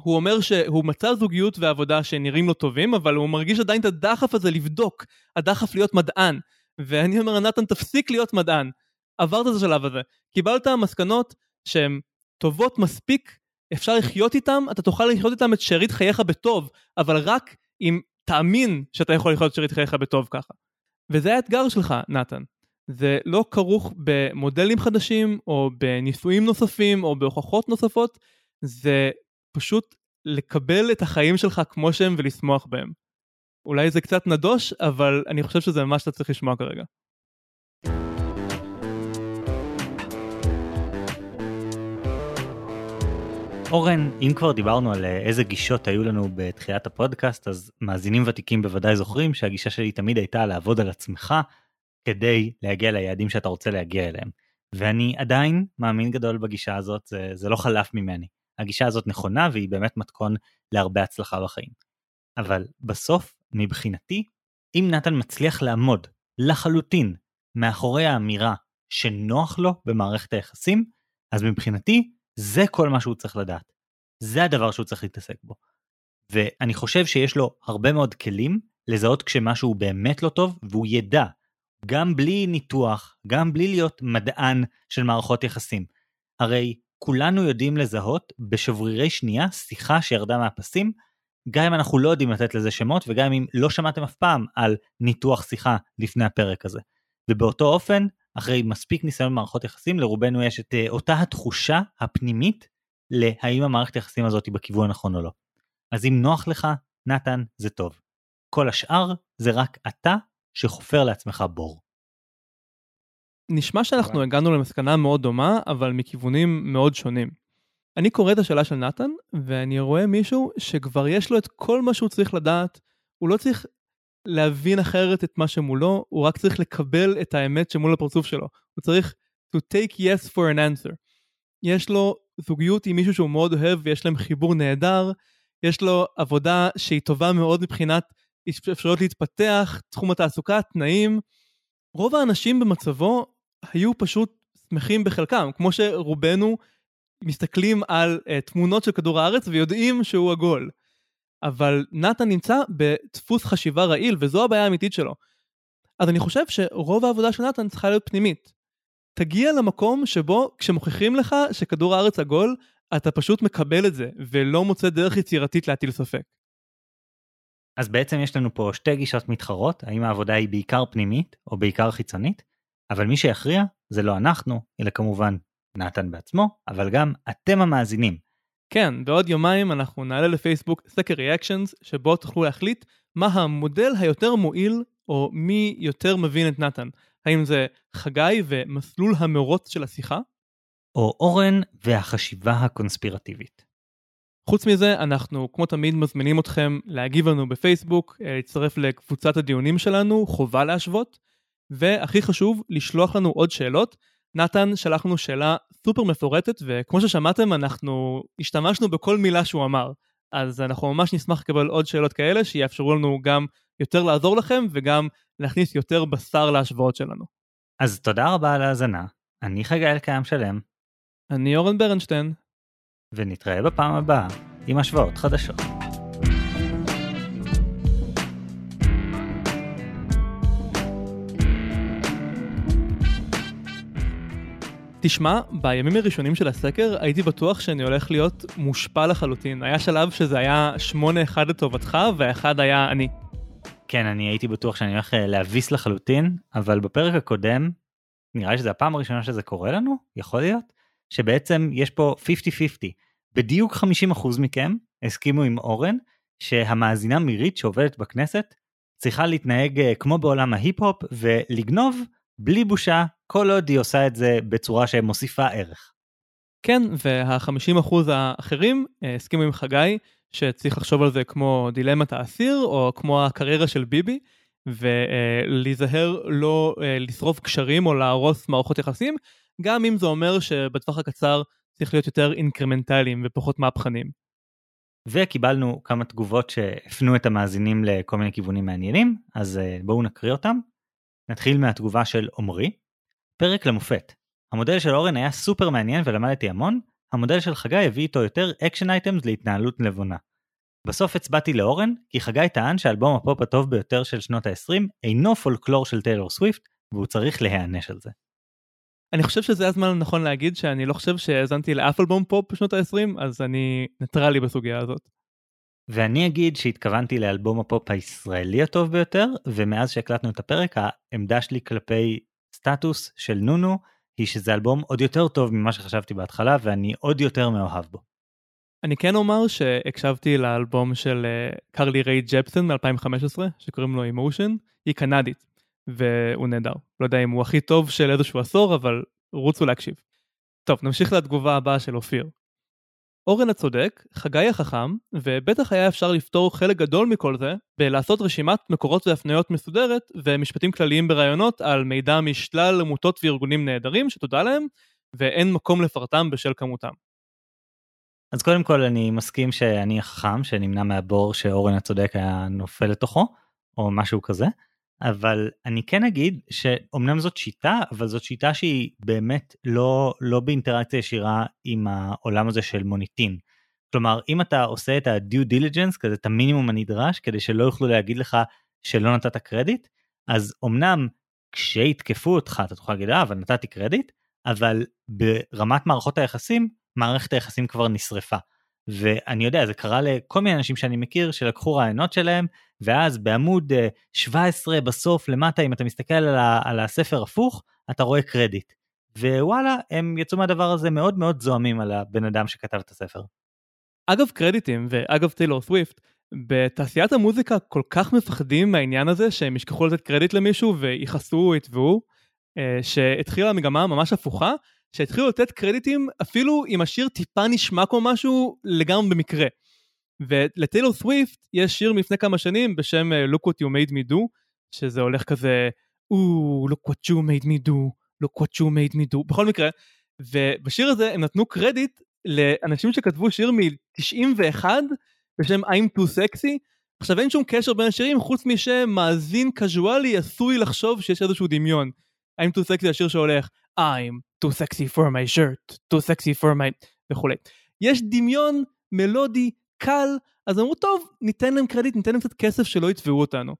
הוא אומר שהוא מצא זוגיות ועבודה שנראים לו טובים, אבל הוא מרגיש עדיין את הדחף הזה לבדוק, הדחף להיות מדען. ואני אומר, נתן, תפסיק להיות מדען. עברת את השלב הזה. קיבלת מסקנות שהן טובות מספיק, אפשר לחיות איתן, אתה תוכל לחיות איתן את שארית חייך בטוב, אבל רק אם תאמין שאתה יכול לחיות את שארית חייך בטוב ככה. וזה האתגר שלך, נתן. זה לא כרוך במודלים חדשים, או בניסויים נוספים, או בהוכחות נוספות, זה פשוט לקבל את החיים שלך כמו שהם ולשמוח בהם. אולי זה קצת נדוש, אבל אני חושב שזה מה שאתה צריך לשמוע כרגע. אורן, אם כבר דיברנו על אה, איזה גישות היו לנו בתחילת הפודקאסט, אז מאזינים ותיקים בוודאי זוכרים שהגישה שלי תמיד הייתה לעבוד על עצמך כדי להגיע ליעדים שאתה רוצה להגיע אליהם. ואני עדיין מאמין גדול בגישה הזאת, זה, זה לא חלף ממני. הגישה הזאת נכונה והיא באמת מתכון להרבה הצלחה בחיים. אבל בסוף, מבחינתי, אם נתן מצליח לעמוד לחלוטין מאחורי האמירה שנוח לו במערכת היחסים, אז מבחינתי זה כל מה שהוא צריך לדעת. זה הדבר שהוא צריך להתעסק בו. ואני חושב שיש לו הרבה מאוד כלים לזהות כשמשהו באמת לא טוב, והוא ידע, גם בלי ניתוח, גם בלי להיות מדען של מערכות יחסים. הרי כולנו יודעים לזהות בשברירי שנייה שיחה שירדה מהפסים, גם אם אנחנו לא יודעים לתת לזה שמות וגם אם לא שמעתם אף פעם על ניתוח שיחה לפני הפרק הזה. ובאותו אופן, אחרי מספיק ניסיון במערכות יחסים, לרובנו יש את אה, אותה התחושה הפנימית להאם המערכת היחסים הזאת היא בכיוון הנכון או לא. אז אם נוח לך, נתן, זה טוב. כל השאר זה רק אתה שחופר לעצמך בור. נשמע שאנחנו הגענו למסקנה מאוד דומה, אבל מכיוונים מאוד שונים. אני קורא את השאלה של נתן, ואני רואה מישהו שכבר יש לו את כל מה שהוא צריך לדעת, הוא לא צריך להבין אחרת את מה שמולו, הוא רק צריך לקבל את האמת שמול הפרצוף שלו. הוא צריך to take yes for an answer. יש לו זוגיות עם מישהו שהוא מאוד אוהב ויש להם חיבור נהדר, יש לו עבודה שהיא טובה מאוד מבחינת אפשרויות להתפתח, תחום התעסוקה, תנאים. רוב האנשים במצבו היו פשוט שמחים בחלקם, כמו שרובנו מסתכלים על uh, תמונות של כדור הארץ ויודעים שהוא עגול. אבל נתן נמצא בדפוס חשיבה רעיל, וזו הבעיה האמיתית שלו. אז אני חושב שרוב העבודה של נתן צריכה להיות פנימית. תגיע למקום שבו כשמוכיחים לך שכדור הארץ עגול, אתה פשוט מקבל את זה, ולא מוצא דרך יצירתית להטיל ספק. אז בעצם יש לנו פה שתי גישות מתחרות, האם העבודה היא בעיקר פנימית או בעיקר חיצונית, אבל מי שיכריע זה לא אנחנו, אלא כמובן נתן בעצמו, אבל גם אתם המאזינים. כן, בעוד יומיים אנחנו נעלה לפייסבוק סקר ריאקשנס, שבו תוכלו להחליט מה המודל היותר מועיל, או מי יותר מבין את נתן. האם זה חגי ומסלול המרוץ של השיחה? או אורן והחשיבה הקונספירטיבית. חוץ מזה, אנחנו כמו תמיד מזמינים אתכם להגיב לנו בפייסבוק, להצטרף לקבוצת הדיונים שלנו, חובה להשוות, והכי חשוב, לשלוח לנו עוד שאלות. נתן שלח לנו שאלה סופר מפורטת, וכמו ששמעתם, אנחנו השתמשנו בכל מילה שהוא אמר. אז אנחנו ממש נשמח לקבל עוד שאלות כאלה, שיאפשרו לנו גם יותר לעזור לכם, וגם להכניס יותר בשר להשוואות שלנו. אז תודה רבה על ההאזנה, אני חגי אלקיים שלם, אני אורן ברנשטיין. ונתראה בפעם הבאה עם השוואות חדשות. תשמע, בימים הראשונים של הסקר הייתי בטוח שאני הולך להיות מושפע לחלוטין. היה שלב שזה היה 8-1 לטובתך והאחד היה אני. כן, אני הייתי בטוח שאני הולך אה, להביס לחלוטין, אבל בפרק הקודם, נראה לי שזו הפעם הראשונה שזה קורה לנו, יכול להיות, שבעצם יש פה 50-50. בדיוק 50% מכם הסכימו עם אורן שהמאזינה מירית שעובדת בכנסת צריכה להתנהג אה, כמו בעולם ההיפ-הופ ולגנוב בלי בושה כל עוד היא עושה את זה בצורה שמוסיפה ערך. כן, וה-50% האחרים אה, הסכימו עם חגי שצריך לחשוב על זה כמו דילמת האסיר או כמו הקריירה של ביבי ולהיזהר לא אה, לשרוף קשרים או להרוס מערכות יחסים, גם אם זה אומר שבטווח הקצר צריך להיות יותר אינקרמנטליים ופחות מהפכנים. וקיבלנו כמה תגובות שהפנו את המאזינים לכל מיני כיוונים מעניינים, אז אה, בואו נקריא אותם. נתחיל מהתגובה של עמרי. פרק למופת. המודל של אורן היה סופר מעניין ולמדתי המון, המודל של חגי הביא איתו יותר action items להתנהלות נבונה. בסוף הצבעתי לאורן, כי חגי טען שאלבום הפופ הטוב ביותר של שנות ה-20 אינו פולקלור של טיילור סוויפט, והוא צריך להיענש על זה. אני חושב שזה הזמן הנכון להגיד שאני לא חושב שהאזנתי לאף אלבום פופ בשנות ה-20, אז אני ניטרלי בסוגיה הזאת. ואני אגיד שהתכוונתי לאלבום הפופ הישראלי הטוב ביותר, ומאז שהקלטנו את הפרק, העמדה שלי כלפי סטטוס של נונו, היא שזה אלבום עוד יותר טוב ממה שחשבתי בהתחלה, ואני עוד יותר מאוהב בו. אני כן אומר שהקשבתי לאלבום של אה, קרלי ריי ג'פסון מ-2015, שקוראים לו אמושן, היא קנדית, והוא נהדר. לא יודע אם הוא הכי טוב של איזשהו עשור, אבל רוצו להקשיב. טוב, נמשיך לתגובה הבאה של אופיר. אורן הצודק, חגי החכם, ובטח היה אפשר לפתור חלק גדול מכל זה בלעשות רשימת מקורות והפניות מסודרת ומשפטים כלליים ברעיונות על מידע משלל עמותות וארגונים נהדרים שתודה להם, ואין מקום לפרטם בשל כמותם. אז קודם כל אני מסכים שאני החכם שנמנע מהבור שאורן הצודק היה נופל לתוכו, או משהו כזה. אבל אני כן אגיד שאומנם זאת שיטה, אבל זאת שיטה שהיא באמת לא, לא באינטראקציה ישירה עם העולם הזה של מוניטין. כלומר, אם אתה עושה את ה-due diligence, כזה את המינימום הנדרש, כדי שלא יוכלו להגיד לך שלא נתת קרדיט, אז אמנם כשיתקפו אותך אתה תוכל להגיד, אה, אבל נתתי קרדיט, אבל ברמת מערכות היחסים, מערכת היחסים כבר נשרפה. ואני יודע זה קרה לכל מיני אנשים שאני מכיר שלקחו רעיונות שלהם ואז בעמוד אה, 17 בסוף למטה אם אתה מסתכל על, ה, על הספר הפוך אתה רואה קרדיט. ווואלה הם יצאו מהדבר הזה מאוד מאוד זועמים על הבן אדם שכתב את הספר. אגב קרדיטים ואגב טיילור סוויפט, בתעשיית המוזיקה כל כך מפחדים מהעניין הזה שהם ישכחו לתת קרדיט למישהו ויכעסו או יתבעו, אה, שהתחילה מגמה ממש הפוכה, שהתחילו לתת קרדיטים אפילו אם השיר טיפה נשמע כמו משהו לגמרי במקרה. ולטיילור סוויפט יש שיר מלפני כמה שנים בשם אה, Look what you made me do, שזה הולך כזה, או, look what you made me do, look what you made me do, בכל מקרה, ובשיר הזה הם נתנו קרדיט לאנשים שכתבו שיר מ-91 בשם I'm too sexy. עכשיו אין שום קשר בין השירים חוץ משמאזין קזואלי עשוי לחשוב שיש איזשהו דמיון. I'm too sexy השיר שהולך I'm too sexy for my shirt, too sexy for my וכולי. יש דמיון מלודי קל אז אמרו טוב ניתן להם קרדיט ניתן להם קצת כסף שלא יתבעו אותנו.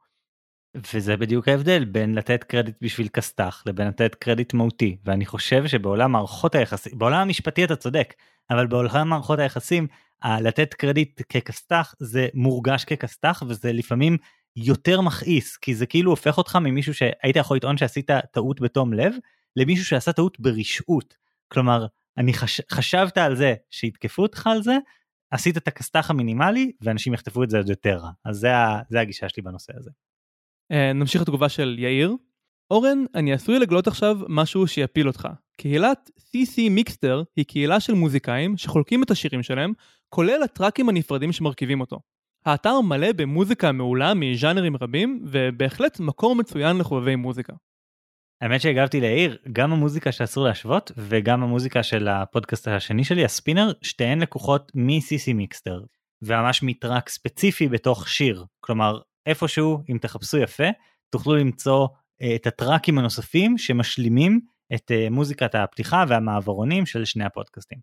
וזה בדיוק ההבדל בין לתת קרדיט בשביל כסת"ח לבין לתת קרדיט מהותי ואני חושב שבעולם מערכות היחסים בעולם המשפטי אתה צודק אבל בעולם מערכות היחסים לתת קרדיט ככסת"ח זה מורגש ככסת"ח וזה לפעמים יותר מכעיס כי זה כאילו הופך אותך ממישהו שהיית יכול לטעון שעשית טעות בתום לב למישהו שעשה טעות ברשעות כלומר אני חש... חשבת על זה שיתקפו אותך על זה עשית את הכסת"ח המינימלי ואנשים יחטפו את זה עוד יותר רע אז זה. זה הגישה שלי בנושא הזה. אה, נמשיך לתגובה של יאיר. אורן, אני עשוי לגלות עכשיו משהו שיפיל אותך. קהילת CC מיקסטר היא קהילה של מוזיקאים שחולקים את השירים שלהם, כולל הטראקים הנפרדים שמרכיבים אותו. האתר מלא במוזיקה מעולה מז'אנרים רבים, ובהחלט מקור מצוין לחובבי מוזיקה. האמת שהגבתי לעיר גם המוזיקה שאסור להשוות וגם המוזיקה של הפודקאסט השני שלי הספינר שתיהן לקוחות מ-CC מיקסטר וממש מטראק ספציפי בתוך שיר כלומר איפשהו אם תחפשו יפה תוכלו למצוא uh, את הטראקים הנוספים שמשלימים את uh, מוזיקת הפתיחה והמעברונים של שני הפודקאסטים.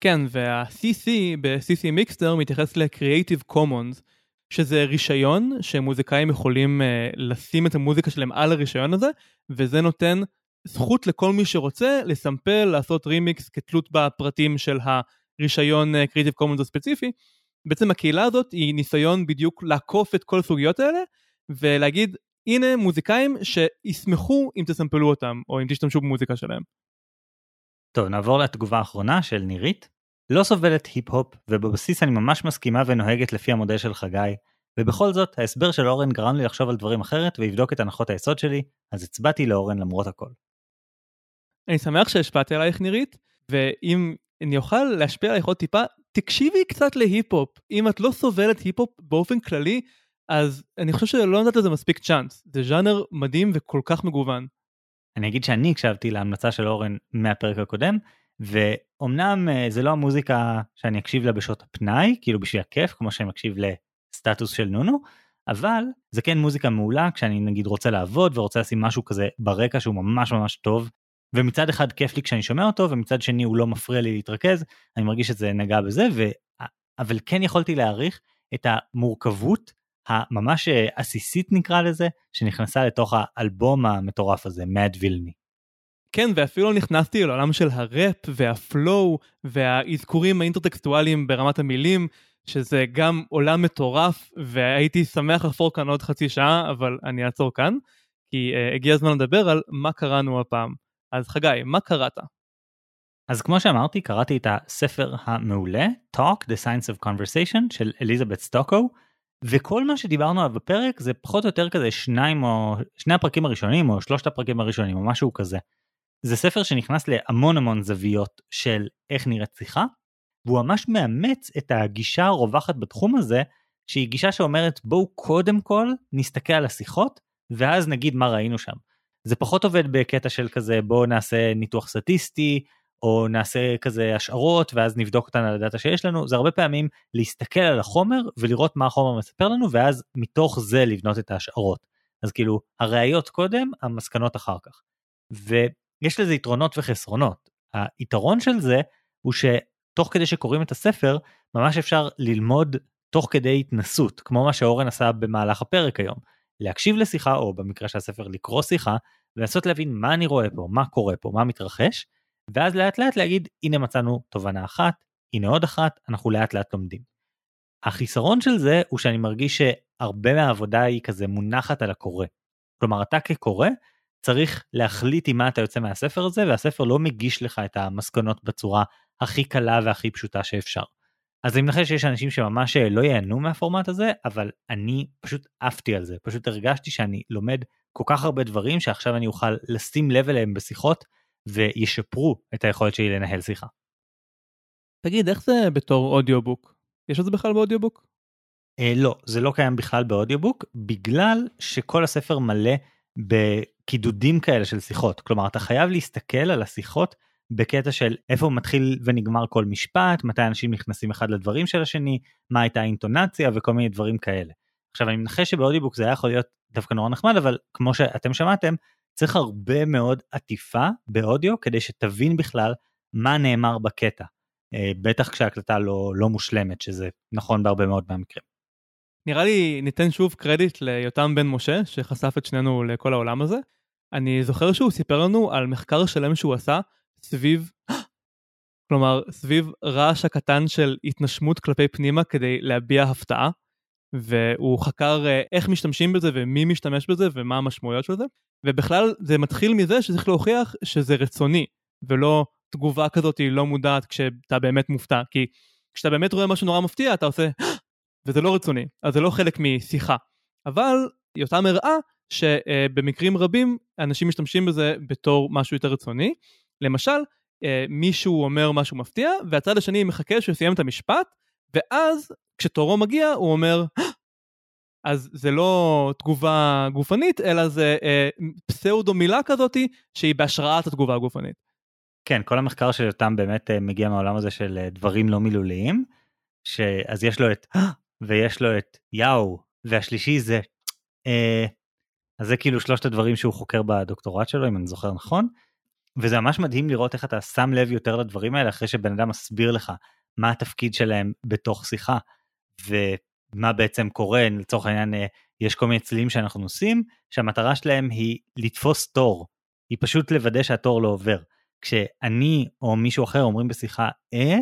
כן וה-CC ב-CC מיקסטר מתייחס ל-Creative Commons שזה רישיון שמוזיקאים יכולים uh, לשים את המוזיקה שלהם על הרישיון הזה וזה נותן זכות לכל מי שרוצה לסמפל לעשות רימיקס כתלות בפרטים של הרישיון uh, Creative Commons הספציפי. בעצם הקהילה הזאת היא ניסיון בדיוק לעקוף את כל הסוגיות האלה ולהגיד הנה מוזיקאים שישמחו אם תסמפלו אותם או אם תשתמשו במוזיקה שלהם. טוב נעבור לתגובה האחרונה של נירית. לא סובלת היפ-הופ ובבסיס אני ממש מסכימה ונוהגת לפי המודל של חגי ובכל זאת ההסבר של אורן גרם לי לחשוב על דברים אחרת ויבדוק את הנחות היסוד שלי אז הצבעתי לאורן למרות הכל. אני שמח שהשפעתי עלייך נירית ואם אני אוכל להשפיע עלייך עוד טיפה תקשיבי קצת להיפ-הופ אם את לא סובלת היפ-הופ באופן כללי אז אני חושב שלא נתת לזה מספיק צ'אנס זה ז'אנר מדהים וכל כך מגוון. אני אגיד שאני הקשבתי להמלצה של אורן מהפרק הקודם ואומנם אה, זה לא המוזיקה שאני אקשיב לה בשעות הפנאי כאילו בשביל הכיף כמו שאני מקשיב לסטטוס של נונו אבל זה כן מוזיקה מעולה כשאני נגיד רוצה לעבוד ורוצה לשים משהו כזה ברקע שהוא ממש ממש טוב ומצד אחד כיף לי כשאני שומע אותו ומצד שני הוא לא מפריע לי להתרכז אני מרגיש שזה נגע בזה ו... אבל כן יכולתי להעריך את המורכבות הממש אה, עסיסית נקרא לזה שנכנסה לתוך האלבום המטורף הזה מאד וילני. כן ואפילו נכנסתי לעולם של הראפ והפלואו והאזכורים האינטרטקסטואליים ברמת המילים שזה גם עולם מטורף והייתי שמח לחפור כאן עוד חצי שעה אבל אני אעצור כאן כי uh, הגיע הזמן לדבר על מה קראנו הפעם. אז חגי מה קראת? אז כמו שאמרתי קראתי את הספר המעולה Talk the Science of Conversation של אליזבת סטוקו וכל מה שדיברנו עליו בפרק זה פחות או יותר כזה שניים או שני הפרקים הראשונים או שלושת הפרקים הראשונים או משהו כזה. זה ספר שנכנס להמון המון זוויות של איך נראית שיחה והוא ממש מאמץ את הגישה הרווחת בתחום הזה שהיא גישה שאומרת בואו קודם כל נסתכל על השיחות ואז נגיד מה ראינו שם. זה פחות עובד בקטע של כזה בואו נעשה ניתוח סטטיסטי או נעשה כזה השערות ואז נבדוק אותן על הדאטה שיש לנו זה הרבה פעמים להסתכל על החומר ולראות מה החומר מספר לנו ואז מתוך זה לבנות את ההשערות. אז כאילו הראיות קודם המסקנות אחר כך. ויש לזה יתרונות וחסרונות. היתרון של זה הוא שתוך כדי שקוראים את הספר ממש אפשר ללמוד תוך כדי התנסות כמו מה שאורן עשה במהלך הפרק היום. להקשיב לשיחה או במקרה של הספר לקרוא שיחה ולנסות להבין מה אני רואה פה מה קורה פה מה מתרחש ואז לאט לאט להגיד הנה מצאנו תובנה אחת, הנה עוד אחת, אנחנו לאט לאט לומדים. החיסרון של זה הוא שאני מרגיש שהרבה מהעבודה היא כזה מונחת על הקורא. כלומר, אתה כקורא צריך להחליט עם מה אתה יוצא מהספר הזה, והספר לא מגיש לך את המסקנות בצורה הכי קלה והכי פשוטה שאפשר. אז אני מנחש שיש אנשים שממש לא ייהנו מהפורמט הזה, אבל אני פשוט עפתי על זה, פשוט הרגשתי שאני לומד כל כך הרבה דברים שעכשיו אני אוכל לשים לב אליהם בשיחות וישפרו את היכולת שלי לנהל שיחה. תגיד, איך זה בתור אודיובוק? יש את זה בכלל באודיובוק? אה, לא, זה לא קיים בכלל באודיובוק, בגלל שכל הספר מלא בקידודים כאלה של שיחות. כלומר, אתה חייב להסתכל על השיחות בקטע של איפה מתחיל ונגמר כל משפט, מתי אנשים נכנסים אחד לדברים של השני, מה הייתה האינטונציה וכל מיני דברים כאלה. עכשיו אני מנחש שבאודיובוק זה היה יכול להיות דווקא נורא נחמד, אבל כמו שאתם שמעתם, צריך הרבה מאוד עטיפה באודיו כדי שתבין בכלל מה נאמר בקטע. אה, בטח כשההקלטה לא, לא מושלמת, שזה נכון בהרבה מאוד מהמקרים. נראה לי ניתן שוב קרדיט ליותם בן משה, שחשף את שנינו לכל העולם הזה. אני זוכר שהוא סיפר לנו על מחקר שלם שהוא עשה סביב, כלומר, סביב רעש הקטן של התנשמות כלפי פנימה כדי להביע הפתעה, והוא חקר אה, איך משתמשים בזה ומי משתמש בזה ומה המשמעויות של זה, ובכלל זה מתחיל מזה שצריך להוכיח שזה רצוני, ולא תגובה כזאת היא לא מודעת כשאתה באמת מופתע, כי כשאתה באמת רואה משהו נורא מפתיע אתה עושה וזה לא רצוני, אז זה לא חלק משיחה. אבל יותם הראה שבמקרים רבים אנשים משתמשים בזה בתור משהו יותר רצוני. למשל, מישהו אומר משהו מפתיע והצד השני מחכה שהוא יסיים את המשפט ואז כשתורו מגיע הוא אומר אז זה לא תגובה גופנית אלא זה פסאודו מילה כזאתי שהיא בהשראת התגובה הגופנית. כן, כל המחקר של יותם באמת מגיע מהעולם הזה של דברים לא מילוליים, שאז יש לו את ויש לו את יאו, והשלישי זה אה, אז זה כאילו שלושת הדברים שהוא חוקר בדוקטורט שלו אם אני זוכר נכון. וזה ממש מדהים לראות איך אתה שם לב יותר לדברים האלה אחרי שבן אדם מסביר לך מה התפקיד שלהם בתוך שיחה ומה בעצם קורה לצורך העניין אה, יש כל מיני צלילים שאנחנו עושים שהמטרה שלהם היא לתפוס תור. היא פשוט לוודא שהתור לא עובר. כשאני או מישהו אחר אומרים בשיחה אה?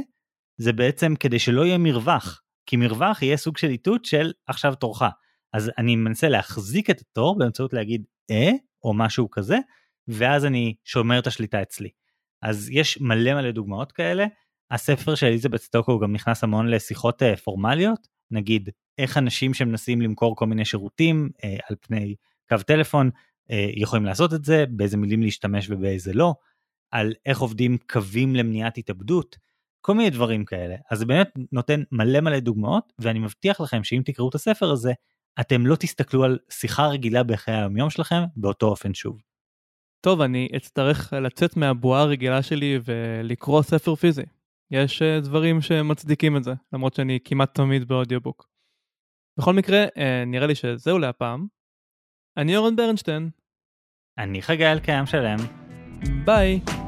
זה בעצם כדי שלא יהיה מרווח כי מרווח יהיה סוג של איתות של עכשיו תורך. אז אני מנסה להחזיק את התור באמצעות להגיד אה או משהו כזה ואז אני שומר את השליטה אצלי. אז יש מלא מלא דוגמאות כאלה. הספר של אליזבת סטוקו גם נכנס המון לשיחות uh, פורמליות נגיד איך אנשים שמנסים למכור כל מיני שירותים uh, על פני קו טלפון uh, יכולים לעשות את זה באיזה מילים להשתמש ובאיזה לא על איך עובדים קווים למניעת התאבדות כל מיני דברים כאלה. אז זה באמת נותן מלא מלא דוגמאות, ואני מבטיח לכם שאם תקראו את הספר הזה, אתם לא תסתכלו על שיחה רגילה בחיי היומיום שלכם באותו אופן שוב. טוב, אני אצטרך לצאת מהבועה הרגילה שלי ולקרוא ספר פיזי. יש אה, דברים שמצדיקים את זה, למרות שאני כמעט תמיד באודיובוק. בכל מקרה, אה, נראה לי שזהו להפעם. אני אורן ברנשטיין. אני חגי אלקיים שלם. ביי.